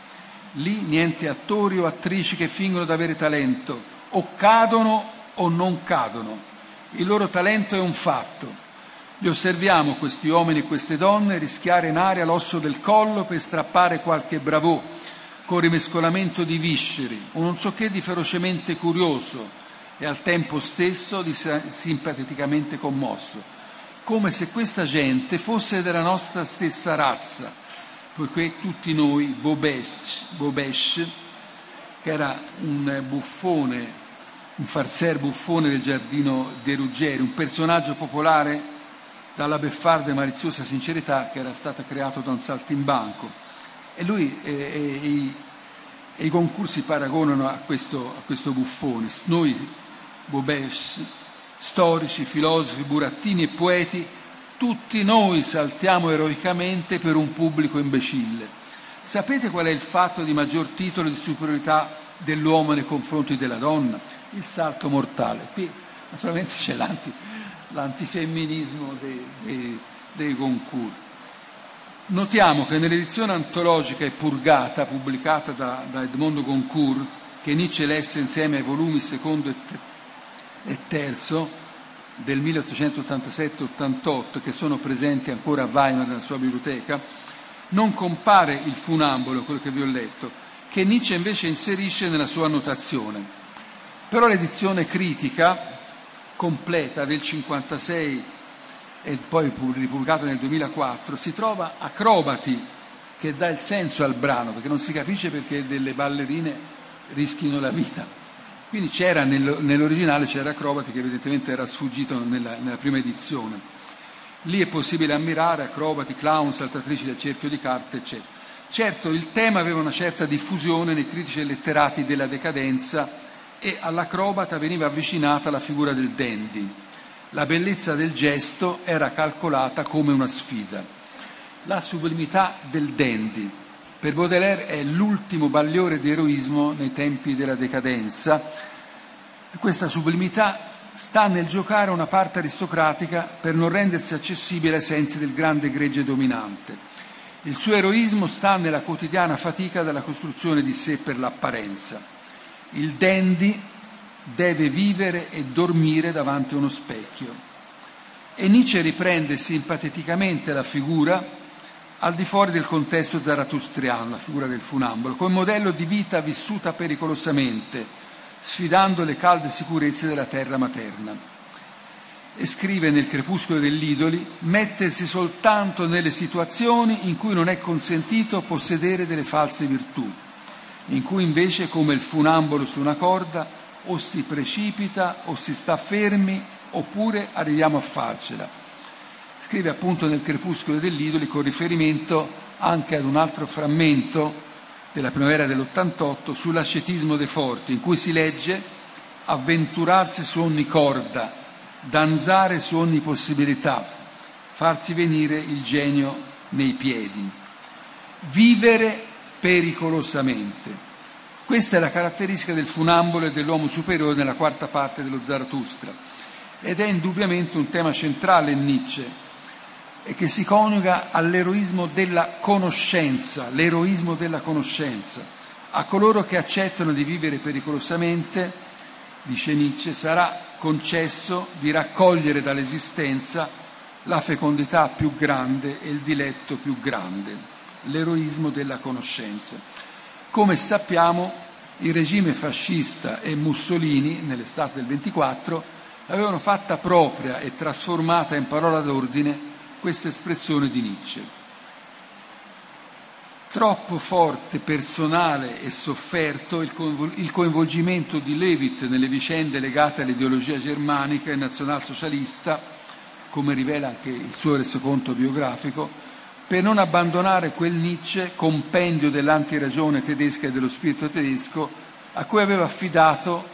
Lì niente attori o attrici che fingono di avere talento, o cadono o non cadono. Il loro talento è un fatto. Li osserviamo, questi uomini e queste donne, rischiare in aria l'osso del collo per strappare qualche bravò, con rimescolamento di visceri, o non so che di ferocemente curioso, e al tempo stesso di simpaticamente commosso, come se questa gente fosse della nostra stessa razza, poiché tutti noi, Bobesh, Bobesh che era un buffone, un farser buffone del giardino dei Ruggeri, un personaggio popolare dalla beffarda e maliziosa sincerità che era stata creato da un saltimbanco. E lui e, e, e, i concorsi paragonano a questo, a questo buffone. Noi, Bobes, storici, filosofi, burattini e poeti, tutti noi saltiamo eroicamente per un pubblico imbecille. Sapete qual è il fatto di maggior titolo di superiorità dell'uomo nei confronti della donna? Il salto mortale. Qui naturalmente c'è l'anti, l'antifemminismo dei, dei, dei concorsi. Notiamo che nell'edizione antologica e purgata pubblicata da, da Edmondo Goncourt, che Nietzsche lesse insieme ai volumi secondo e, e terzo del 1887-88, che sono presenti ancora a Weimar nella sua biblioteca, non compare il funambolo, quello che vi ho letto, che Nietzsche invece inserisce nella sua annotazione. Però l'edizione critica completa del 56 e poi ripubblicata nel 2004 si trova acrobati che dà il senso al brano, perché non si capisce perché delle ballerine rischino la vita. Quindi c'era nell'originale c'era acrobati che evidentemente era sfuggito nella, nella prima edizione. Lì è possibile ammirare acrobati, clown, saltatrici del cerchio di carte, eccetera. Certo, il tema aveva una certa diffusione nei critici e letterati della decadenza e all'acrobata veniva avvicinata la figura del dandy. La bellezza del gesto era calcolata come una sfida. La sublimità del dandy. Per Baudelaire è l'ultimo bagliore di eroismo nei tempi della decadenza. Questa sublimità sta nel giocare una parte aristocratica per non rendersi accessibile ai sensi del grande gregge dominante. Il suo eroismo sta nella quotidiana fatica della costruzione di sé per l'apparenza. Il dandy deve vivere e dormire davanti a uno specchio. E Nietzsche riprende simpaticamente la figura al di fuori del contesto zaratustriano, la figura del funambolo, come modello di vita vissuta pericolosamente, sfidando le calde sicurezze della terra materna. E scrive nel Crepuscolo dell'Idoli, mettersi soltanto nelle situazioni in cui non è consentito possedere delle false virtù, in cui invece, come il funambolo su una corda, o si precipita o si sta fermi oppure arriviamo a farcela. Scrive appunto nel Crepuscolo dell'Idoli con riferimento anche ad un altro frammento della primavera dell'88 sull'ascetismo dei forti, in cui si legge avventurarsi su ogni corda, danzare su ogni possibilità, farsi venire il genio nei piedi, vivere pericolosamente. Questa è la caratteristica del funambolo e dell'uomo superiore nella quarta parte dello Zarathustra ed è indubbiamente un tema centrale in Nietzsche, e che si coniuga all'eroismo della conoscenza, l'eroismo della conoscenza. A coloro che accettano di vivere pericolosamente, dice Nietzsche, sarà concesso di raccogliere dall'esistenza la fecondità più grande e il diletto più grande, l'eroismo della conoscenza. Come sappiamo, il regime fascista e Mussolini, nell'estate del 24, avevano fatta propria e trasformata in parola d'ordine questa espressione di Nietzsche. Troppo forte, personale e sofferto il coinvolgimento di Levitt nelle vicende legate all'ideologia germanica e nazionalsocialista, come rivela anche il suo resoconto biografico, per non abbandonare quel Nietzsche, compendio dell'antiragione tedesca e dello spirito tedesco, a cui aveva affidato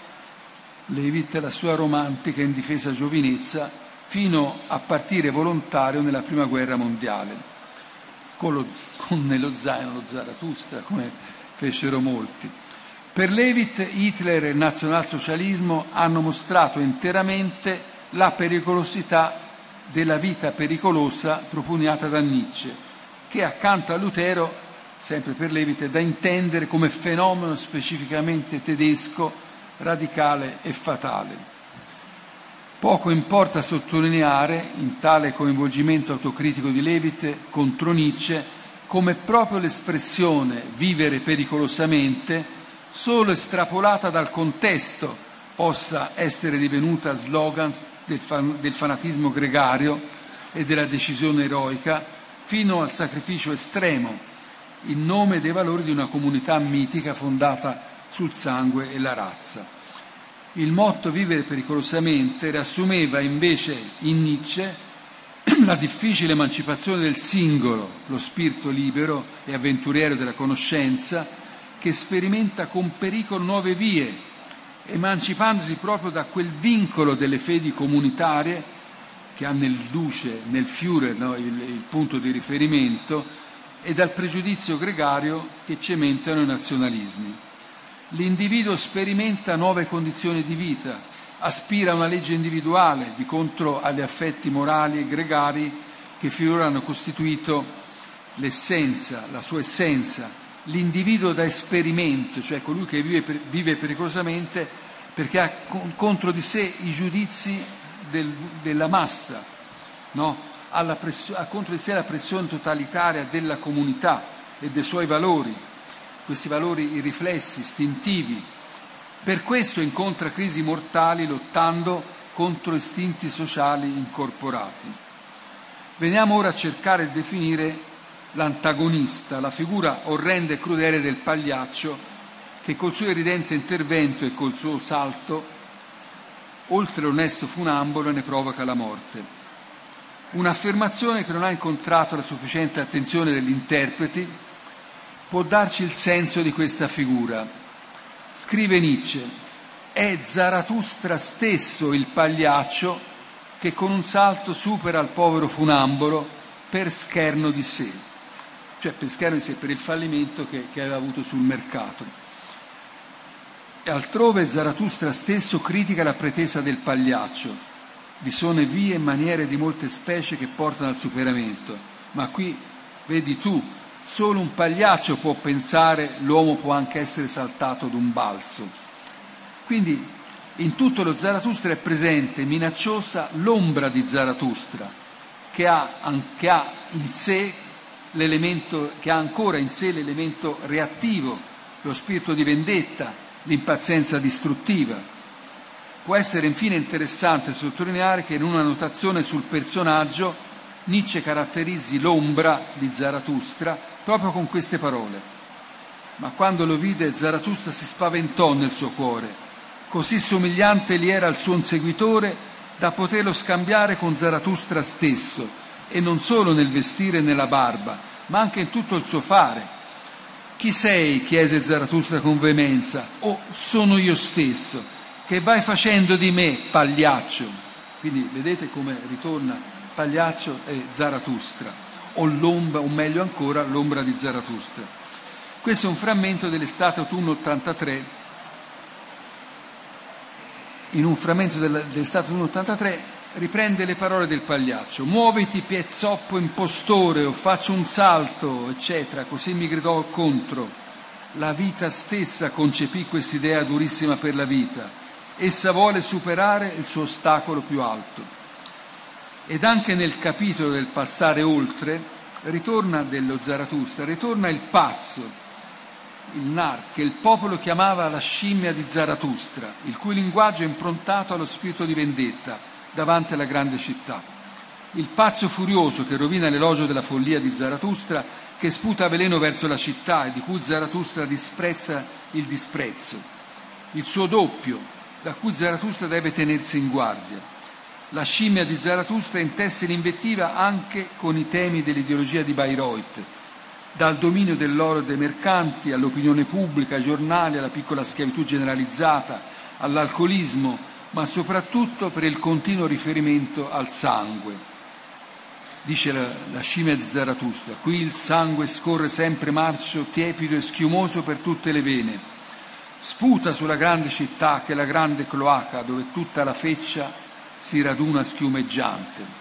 Levitt la sua romantica e indifesa giovinezza fino a partire volontario nella prima guerra mondiale, con, lo, con nello zaino lo Zarathustra, come fecero molti. Per Levitt Hitler e il nazionalsocialismo hanno mostrato interamente la pericolosità della vita pericolosa propugnata da Nietzsche, che accanto a Lutero, sempre per Levitt, è da intendere come fenomeno specificamente tedesco, radicale e fatale. Poco importa sottolineare, in tale coinvolgimento autocritico di Levitt contro Nietzsche, come proprio l'espressione vivere pericolosamente, solo estrapolata dal contesto, possa essere divenuta slogan del, fan, del fanatismo gregario e della decisione eroica, fino al sacrificio estremo, in nome dei valori di una comunità mitica fondata sul sangue e la razza. Il motto vivere pericolosamente riassumeva invece in Nietzsche la difficile emancipazione del singolo, lo spirito libero e avventuriero della conoscenza, che sperimenta con pericolo nuove vie, emancipandosi proprio da quel vincolo delle fedi comunitarie che ha nel Duce, nel Führer no, il, il punto di riferimento, e dal pregiudizio gregario che cementano i nazionalismi. L'individuo sperimenta nuove condizioni di vita, aspira a una legge individuale di contro agli affetti morali e gregari che finora hanno costituito l'essenza, la sua essenza, l'individuo da esperimento, cioè colui che vive, vive pericolosamente perché ha contro di sé i giudizi del, della massa, no? ha, pressio, ha contro di sé la pressione totalitaria della comunità e dei suoi valori, questi valori irriflessi, istintivi. Per questo incontra crisi mortali lottando contro istinti sociali incorporati. Veniamo ora a cercare di definire l'antagonista, la figura orrenda e crudele del pagliaccio che col suo eridente intervento e col suo salto oltre l'onesto funambolo ne provoca la morte. Un'affermazione che non ha incontrato la sufficiente attenzione degli interpreti può darci il senso di questa figura. Scrive Nietzsche, è Zarathustra stesso il pagliaccio che con un salto supera il povero funambolo per scherno di sé, cioè per scherno di sé, per il fallimento che, che aveva avuto sul mercato. E altrove Zarathustra stesso critica la pretesa del pagliaccio. Vi sono vie e maniere di molte specie che portano al superamento, ma qui vedi tu, solo un pagliaccio può pensare l'uomo può anche essere saltato d'un balzo. Quindi in tutto lo Zarathustra è presente, minacciosa, l'ombra di Zarathustra, che ha, che ha in sé l'elemento, che ha ancora in sé l'elemento reattivo, lo spirito di vendetta, l'impazienza distruttiva. Può essere infine interessante sottolineare che in una notazione sul personaggio Nietzsche caratterizzi l'ombra di Zarathustra proprio con queste parole. Ma quando lo vide Zarathustra si spaventò nel suo cuore, così somigliante gli era al suo inseguitore da poterlo scambiare con Zarathustra stesso, e non solo nel vestire e nella barba, ma anche in tutto il suo fare, chi sei? chiese Zarathustra con veemenza. Oh, sono io stesso. Che vai facendo di me, pagliaccio? Quindi vedete come ritorna pagliaccio e Zarathustra, o l'ombra, o meglio ancora, l'ombra di Zarathustra. Questo è un frammento dell'estate autunno 83. In un frammento dell'estate autunno 83 riprende le parole del pagliaccio, muoviti piezzoppo impostore o faccio un salto, eccetera, così mi gridò contro. La vita stessa concepì quest'idea durissima per la vita, essa vuole superare il suo ostacolo più alto. Ed anche nel capitolo del passare oltre, ritorna dello Zarathustra, ritorna il pazzo, il nar, che il popolo chiamava la scimmia di Zarathustra, il cui linguaggio è improntato allo spirito di vendetta davanti alla grande città. Il pazzo furioso che rovina l'elogio della follia di Zarathustra, che sputa veleno verso la città e di cui Zarathustra disprezza il disprezzo. Il suo doppio, da cui Zarathustra deve tenersi in guardia. La scimmia di Zarathustra intesse l'invettiva anche con i temi dell'ideologia di Bayreuth, dal dominio dell'oro e dei mercanti all'opinione pubblica, ai giornali, alla piccola schiavitù generalizzata, all'alcolismo, ma soprattutto per il continuo riferimento al sangue. Dice la, la scimmia di Zarathustra, qui il sangue scorre sempre marcio, tiepido e schiumoso per tutte le vene. Sputa sulla grande città che è la grande cloaca dove tutta la feccia si raduna schiumeggiante.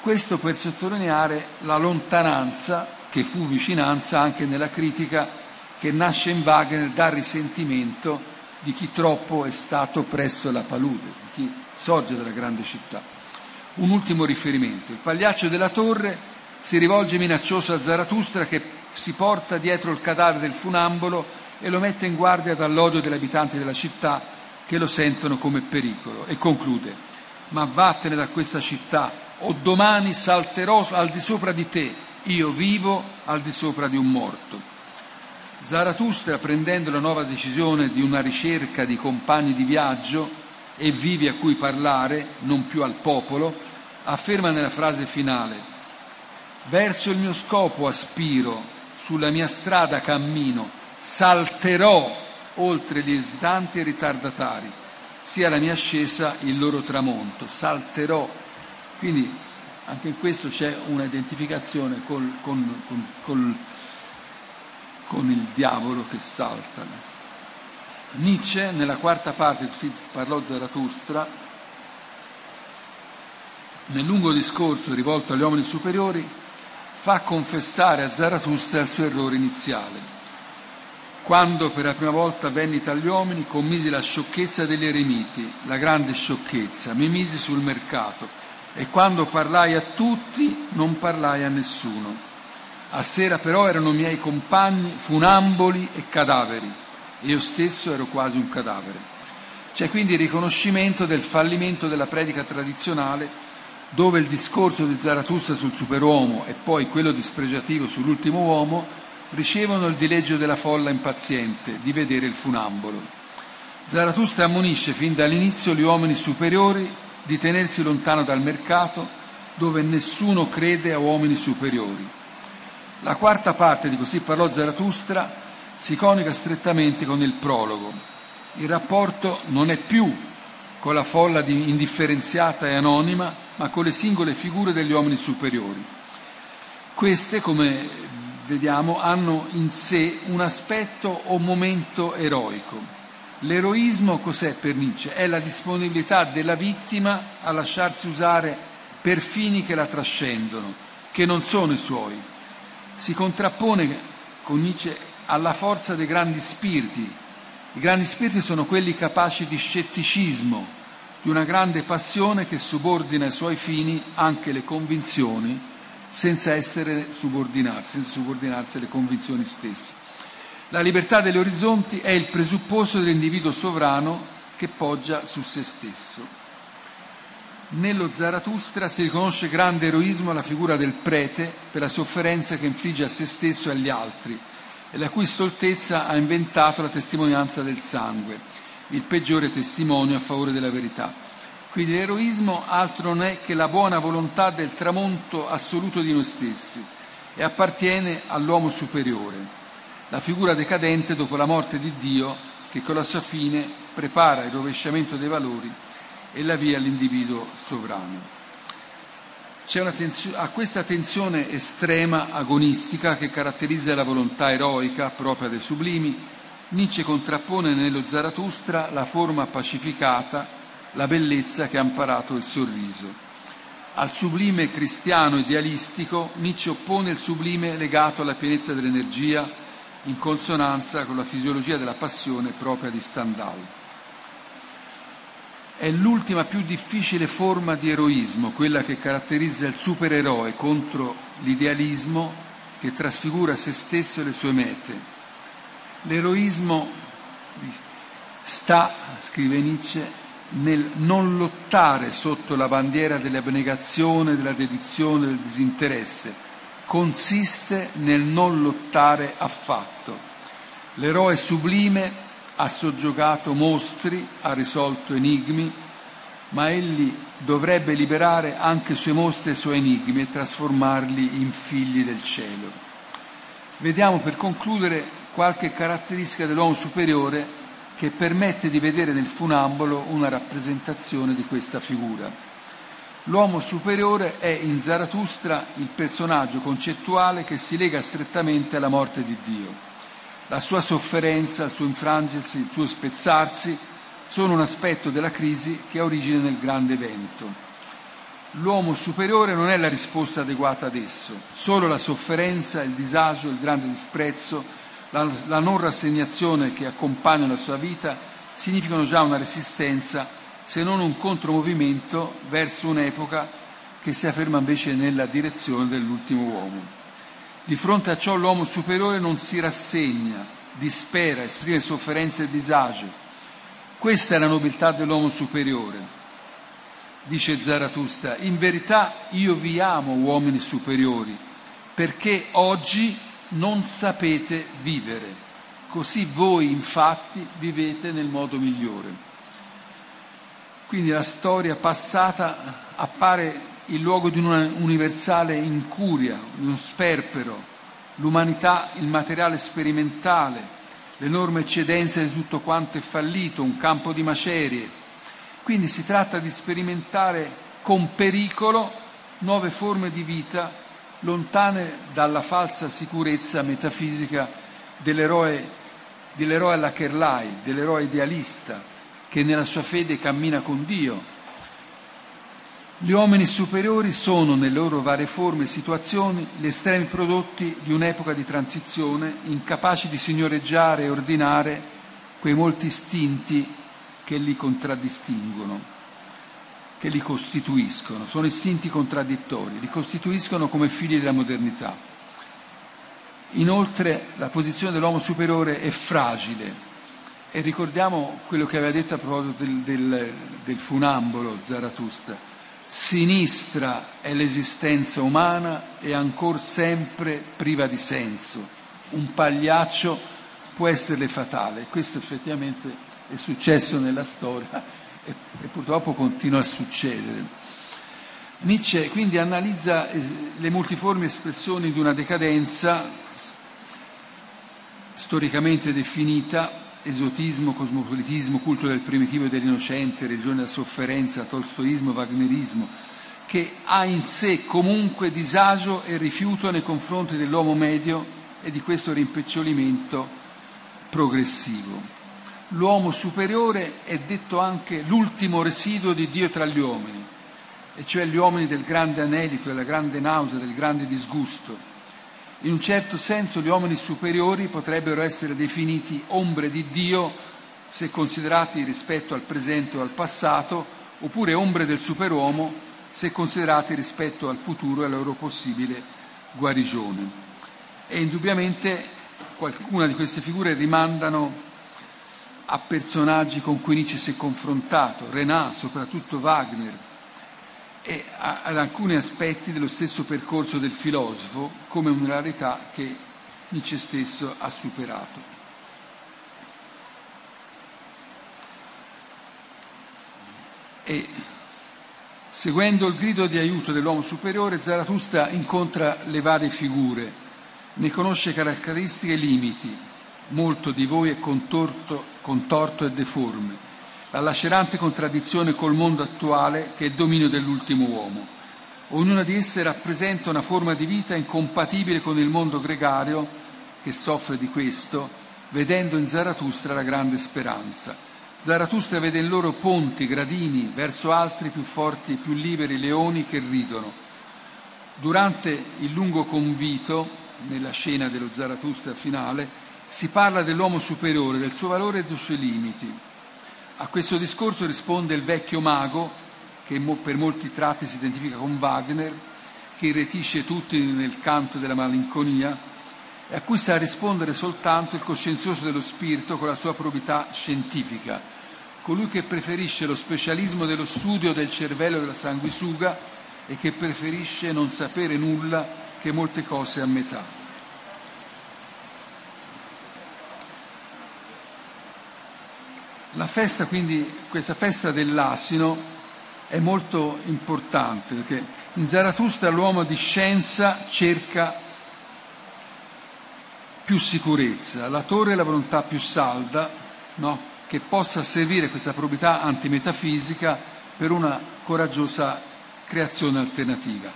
Questo per sottolineare la lontananza, che fu vicinanza anche nella critica che nasce in Wagner dal risentimento di chi troppo è stato presso la palude, di chi sorge dalla grande città. Un ultimo riferimento. Il pagliaccio della torre si rivolge minaccioso a Zarathustra che si porta dietro il cadavere del funambolo e lo mette in guardia dall'odio degli abitanti della città che lo sentono come pericolo. E conclude ma vattene da questa città o domani salterò al di sopra di te io vivo al di sopra di un morto. Zarathustra, prendendo la nuova decisione di una ricerca di compagni di viaggio e vivi a cui parlare, non più al popolo, afferma nella frase finale, verso il mio scopo aspiro, sulla mia strada cammino, salterò oltre gli esitanti e ritardatari, sia la mia ascesa il loro tramonto, salterò. Quindi anche in questo c'è una identificazione col, con, con, col, con il diavolo che salta. Nietzsche, nella quarta parte, così parlò Zarathustra, nel lungo discorso rivolto agli uomini superiori, fa confessare a Zarathustra il suo errore iniziale. Quando per la prima volta venni tra gli uomini, commisi la sciocchezza degli eremiti, la grande sciocchezza, mi misi sul mercato e quando parlai a tutti non parlai a nessuno. A sera però erano miei compagni funamboli e cadaveri. Io stesso ero quasi un cadavere. C'è quindi il riconoscimento del fallimento della predica tradizionale, dove il discorso di Zarathustra sul superuomo e poi quello dispregiativo sull'ultimo uomo ricevono il dileggio della folla impaziente di vedere il funambolo. Zarathustra ammonisce fin dall'inizio gli uomini superiori di tenersi lontano dal mercato dove nessuno crede a uomini superiori la quarta parte di Così parlò Zarathustra si conica strettamente con il prologo. Il rapporto non è più con la folla indifferenziata e anonima, ma con le singole figure degli uomini superiori. Queste, come vediamo, hanno in sé un aspetto o momento eroico. L'eroismo cos'è per Nietzsche? È la disponibilità della vittima a lasciarsi usare per fini che la trascendono, che non sono i suoi si contrappone con Nietzsche alla forza dei grandi spiriti. I grandi spiriti sono quelli capaci di scetticismo, di una grande passione che subordina ai suoi fini anche le convinzioni senza essere subordinati, senza subordinarsi alle convinzioni stesse. La libertà degli orizzonti è il presupposto dell'individuo sovrano che poggia su se stesso. Nello Zarathustra si riconosce grande eroismo alla figura del prete per la sofferenza che infligge a se stesso e agli altri e la cui stoltezza ha inventato la testimonianza del sangue, il peggiore testimonio a favore della verità. Quindi l'eroismo altro non è che la buona volontà del tramonto assoluto di noi stessi e appartiene all'uomo superiore, la figura decadente dopo la morte di Dio che con la sua fine prepara il rovesciamento dei valori e la via all'individuo sovrano. Tenzio- a questa tensione estrema agonistica che caratterizza la volontà eroica propria dei sublimi, Nietzsche contrappone nello Zarathustra la forma pacificata, la bellezza che ha imparato il sorriso. Al sublime cristiano idealistico Nietzsche oppone il sublime legato alla pienezza dell'energia, in consonanza con la fisiologia della passione propria di Stendhal è l'ultima più difficile forma di eroismo, quella che caratterizza il supereroe contro l'idealismo che trasfigura se stesso e le sue mete. L'eroismo sta, scrive Nietzsche, nel non lottare sotto la bandiera dell'abnegazione, della dedizione, del disinteresse, consiste nel non lottare affatto. L'eroe sublime ha soggiogato mostri, ha risolto enigmi, ma egli dovrebbe liberare anche i suoi mostri e i suoi enigmi e trasformarli in figli del cielo. Vediamo per concludere qualche caratteristica dell'uomo superiore che permette di vedere nel funambolo una rappresentazione di questa figura. L'uomo superiore è in Zarathustra il personaggio concettuale che si lega strettamente alla morte di Dio. La sua sofferenza, il suo infrangersi, il suo spezzarsi sono un aspetto della crisi che ha origine nel grande evento. L'uomo superiore non è la risposta adeguata ad esso, solo la sofferenza, il disagio, il grande disprezzo, la, la non rassegnazione che accompagnano la sua vita significano già una resistenza, se non un contromovimento verso un'epoca che si afferma invece nella direzione dell'ultimo uomo. Di fronte a ciò l'uomo superiore non si rassegna, dispera, esprime sofferenza e disagio. Questa è la nobiltà dell'uomo superiore. Dice Zarathustra, in verità io vi amo uomini superiori, perché oggi non sapete vivere. Così voi infatti vivete nel modo migliore. Quindi la storia passata appare il luogo di una universale incuria, di uno sperpero, l'umanità, il materiale sperimentale, l'enorme eccedenza di tutto quanto è fallito, un campo di macerie. Quindi si tratta di sperimentare con pericolo nuove forme di vita lontane dalla falsa sicurezza metafisica dell'eroe, dell'eroe alla dell'eroe idealista che nella sua fede cammina con Dio. Gli uomini superiori sono, nelle loro varie forme e situazioni, gli estremi prodotti di un'epoca di transizione, incapaci di signoreggiare e ordinare quei molti istinti che li contraddistinguono che li costituiscono, sono istinti contraddittori, li costituiscono come figli della modernità. Inoltre la posizione dell'uomo superiore è fragile e ricordiamo quello che aveva detto a proposito del, del, del funambolo Zarathustra. Sinistra è l'esistenza umana e ancora sempre priva di senso. Un pagliaccio può esserle fatale. Questo effettivamente è successo nella storia e, e purtroppo continua a succedere. Nietzsche quindi analizza eh, le multiformi espressioni di una decadenza storicamente definita, esotismo, cosmopolitismo, culto del primitivo e dell'innocente, religione della sofferenza, tolstoismo, wagnerismo, che ha in sé comunque disagio e rifiuto nei confronti dell'uomo medio e di questo rimpecciolimento progressivo l'uomo superiore è detto anche l'ultimo residuo di Dio tra gli uomini, e cioè gli uomini del grande anelito, della grande nausea, del grande disgusto. In un certo senso gli uomini superiori potrebbero essere definiti ombre di Dio se considerati rispetto al presente o al passato, oppure ombre del superuomo se considerati rispetto al futuro e alla loro possibile guarigione. E indubbiamente qualcuna di queste figure rimandano a personaggi con cui Nietzsche si è confrontato, Renat, soprattutto Wagner, e ad alcuni aspetti dello stesso percorso del filosofo come una rarità che Nietzsche stesso ha superato. E seguendo il grido di aiuto dell'uomo superiore, Zarathustra incontra le varie figure, ne conosce caratteristiche e limiti, molto di voi è contorto, contorto e deforme, la lacerante contraddizione col mondo attuale che è il dominio dell'ultimo uomo. Ognuna di esse rappresenta una forma di vita incompatibile con il mondo gregario che soffre di questo, vedendo in Zarathustra la grande speranza. Zarathustra vede in loro ponti, gradini, verso altri più forti e più liberi leoni che ridono. Durante il lungo convito, nella scena dello Zarathustra finale, si parla dell'uomo superiore, del suo valore e dei suoi limiti. A questo discorso risponde il vecchio mago, che per molti tratti si identifica con Wagner, che irretisce tutti nel canto della malinconia, e a cui sa rispondere soltanto il coscienzioso dello spirito con la sua probità scientifica, colui che preferisce lo specialismo dello studio del cervello della sanguisuga e che preferisce non sapere nulla che molte cose a metà. La festa, quindi, questa festa dell'asino è molto importante perché in Zarathustra l'uomo di scienza cerca più sicurezza, la torre è la volontà più salda, no? che possa servire questa probità antimetafisica per una coraggiosa creazione alternativa.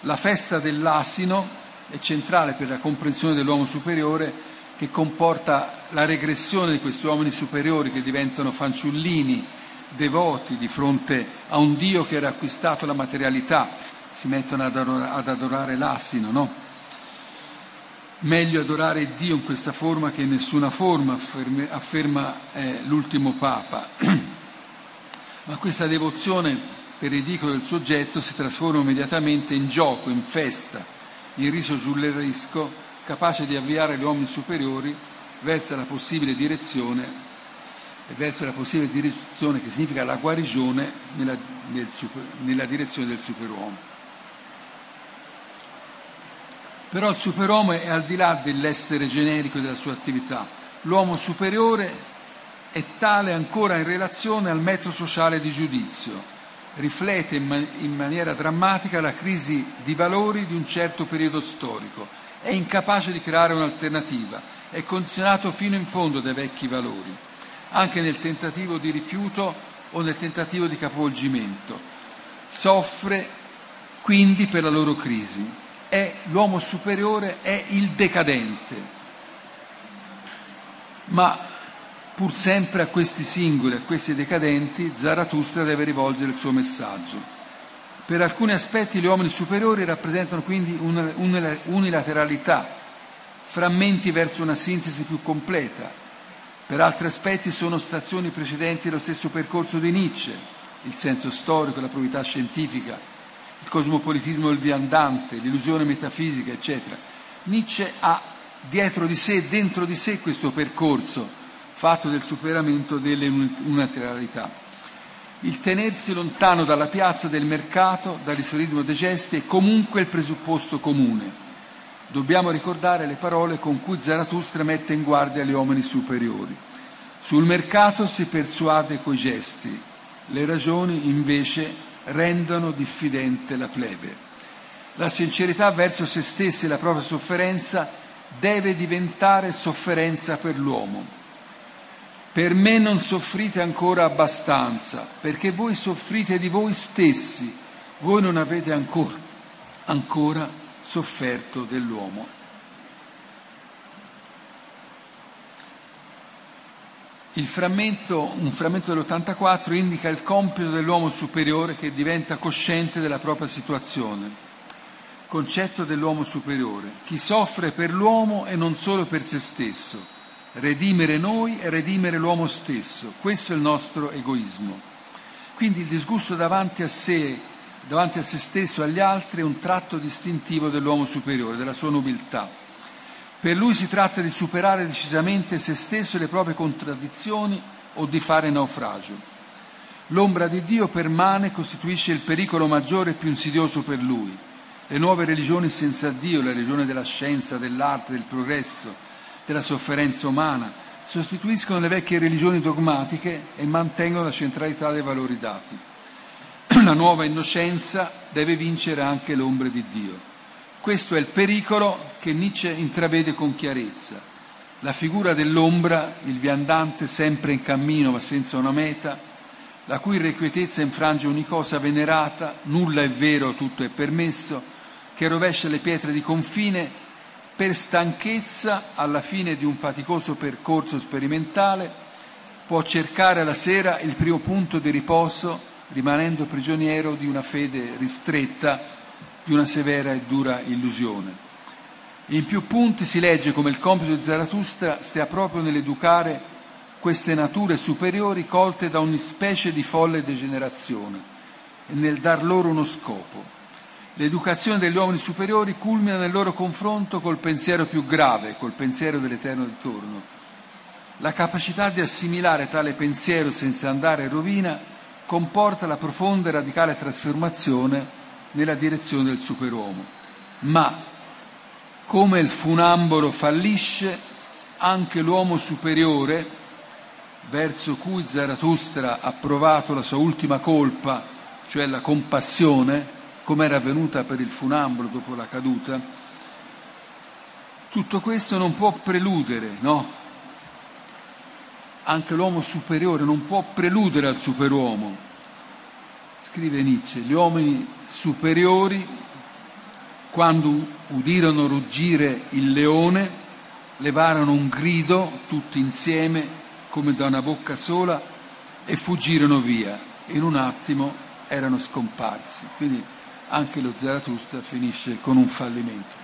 La festa dell'asino è centrale per la comprensione dell'uomo superiore che comporta la regressione di questi uomini superiori che diventano fanciullini, devoti di fronte a un Dio che era acquistato la materialità, si mettono ad adorare, ad adorare l'assino, no? Meglio adorare Dio in questa forma che in nessuna forma, afferma, afferma eh, l'ultimo Papa. Ma questa devozione per il dico del soggetto si trasforma immediatamente in gioco, in festa, in riso giulleresco capace di avviare gli uomini superiori verso la possibile direzione, verso la possibile direzione che significa la guarigione nella, nel super, nella direzione del superuomo. Però il superuomo è al di là dell'essere generico della sua attività, l'uomo superiore è tale ancora in relazione al metro sociale di giudizio, riflette in, man- in maniera drammatica la crisi di valori di un certo periodo storico, è incapace di creare un'alternativa, è condizionato fino in fondo dai vecchi valori, anche nel tentativo di rifiuto o nel tentativo di capovolgimento. Soffre quindi per la loro crisi. È l'uomo superiore, è il decadente. Ma pur sempre a questi singoli, a questi decadenti, Zarathustra deve rivolgere il suo messaggio. Per alcuni aspetti gli uomini superiori rappresentano quindi unilateralità, frammenti verso una sintesi più completa. Per altri aspetti sono stazioni precedenti dello stesso percorso di Nietzsche, il senso storico, la probità scientifica, il cosmopolitismo del viandante, l'illusione metafisica, eccetera. Nietzsche ha dietro di sé, dentro di sé questo percorso fatto del superamento delle unilateralità. Il tenersi lontano dalla piazza del mercato, dall'isolismo dei gesti, è comunque il presupposto comune. Dobbiamo ricordare le parole con cui Zarathustra mette in guardia gli uomini superiori. Sul mercato si persuade coi gesti, le ragioni invece rendono diffidente la plebe. La sincerità verso se stessi e la propria sofferenza deve diventare sofferenza per l'uomo. Per me non soffrite ancora abbastanza, perché voi soffrite di voi stessi, voi non avete ancora, ancora sofferto dell'uomo. Frammento, un frammento dell'84 indica il compito dell'uomo superiore che diventa cosciente della propria situazione. Concetto dell'uomo superiore. Chi soffre per l'uomo e non solo per se stesso. Redimere noi e redimere l'uomo stesso. Questo è il nostro egoismo. Quindi il disgusto davanti a sé, davanti a se stesso e agli altri è un tratto distintivo dell'uomo superiore, della sua nobiltà. Per lui si tratta di superare decisamente se stesso e le proprie contraddizioni o di fare naufragio. L'ombra di Dio permane costituisce il pericolo maggiore e più insidioso per lui. Le nuove religioni senza Dio, la religione della scienza, dell'arte, del progresso, della sofferenza umana, sostituiscono le vecchie religioni dogmatiche e mantengono la centralità dei valori dati. La nuova innocenza deve vincere anche l'ombra di Dio. Questo è il pericolo che Nietzsche intravede con chiarezza. La figura dell'ombra, il viandante sempre in cammino ma senza una meta, la cui irrequietezza infrange ogni cosa venerata, nulla è vero, tutto è permesso, che rovescia le pietre di confine per stanchezza alla fine di un faticoso percorso sperimentale, può cercare la sera il primo punto di riposo rimanendo prigioniero di una fede ristretta di una severa e dura illusione. In più punti si legge come il compito di Zarathustra stia proprio nell'educare queste nature superiori colte da ogni specie di folle degenerazione e nel dar loro uno scopo. L'educazione degli uomini superiori culmina nel loro confronto col pensiero più grave, col pensiero dell'eterno ritorno. La capacità di assimilare tale pensiero senza andare in rovina comporta la profonda e radicale trasformazione nella direzione del superuomo. Ma come il funambolo fallisce, anche l'uomo superiore, verso cui Zarathustra ha provato la sua ultima colpa, cioè la compassione, come era avvenuta per il funambolo dopo la caduta, tutto questo non può preludere, no? Anche l'uomo superiore non può preludere al superuomo scrive Nietzsche, gli uomini superiori, quando udirono ruggire il leone, levarono un grido tutti insieme, come da una bocca sola, e fuggirono via. In un attimo erano scomparsi. Quindi anche lo Zarathustra finisce con un fallimento.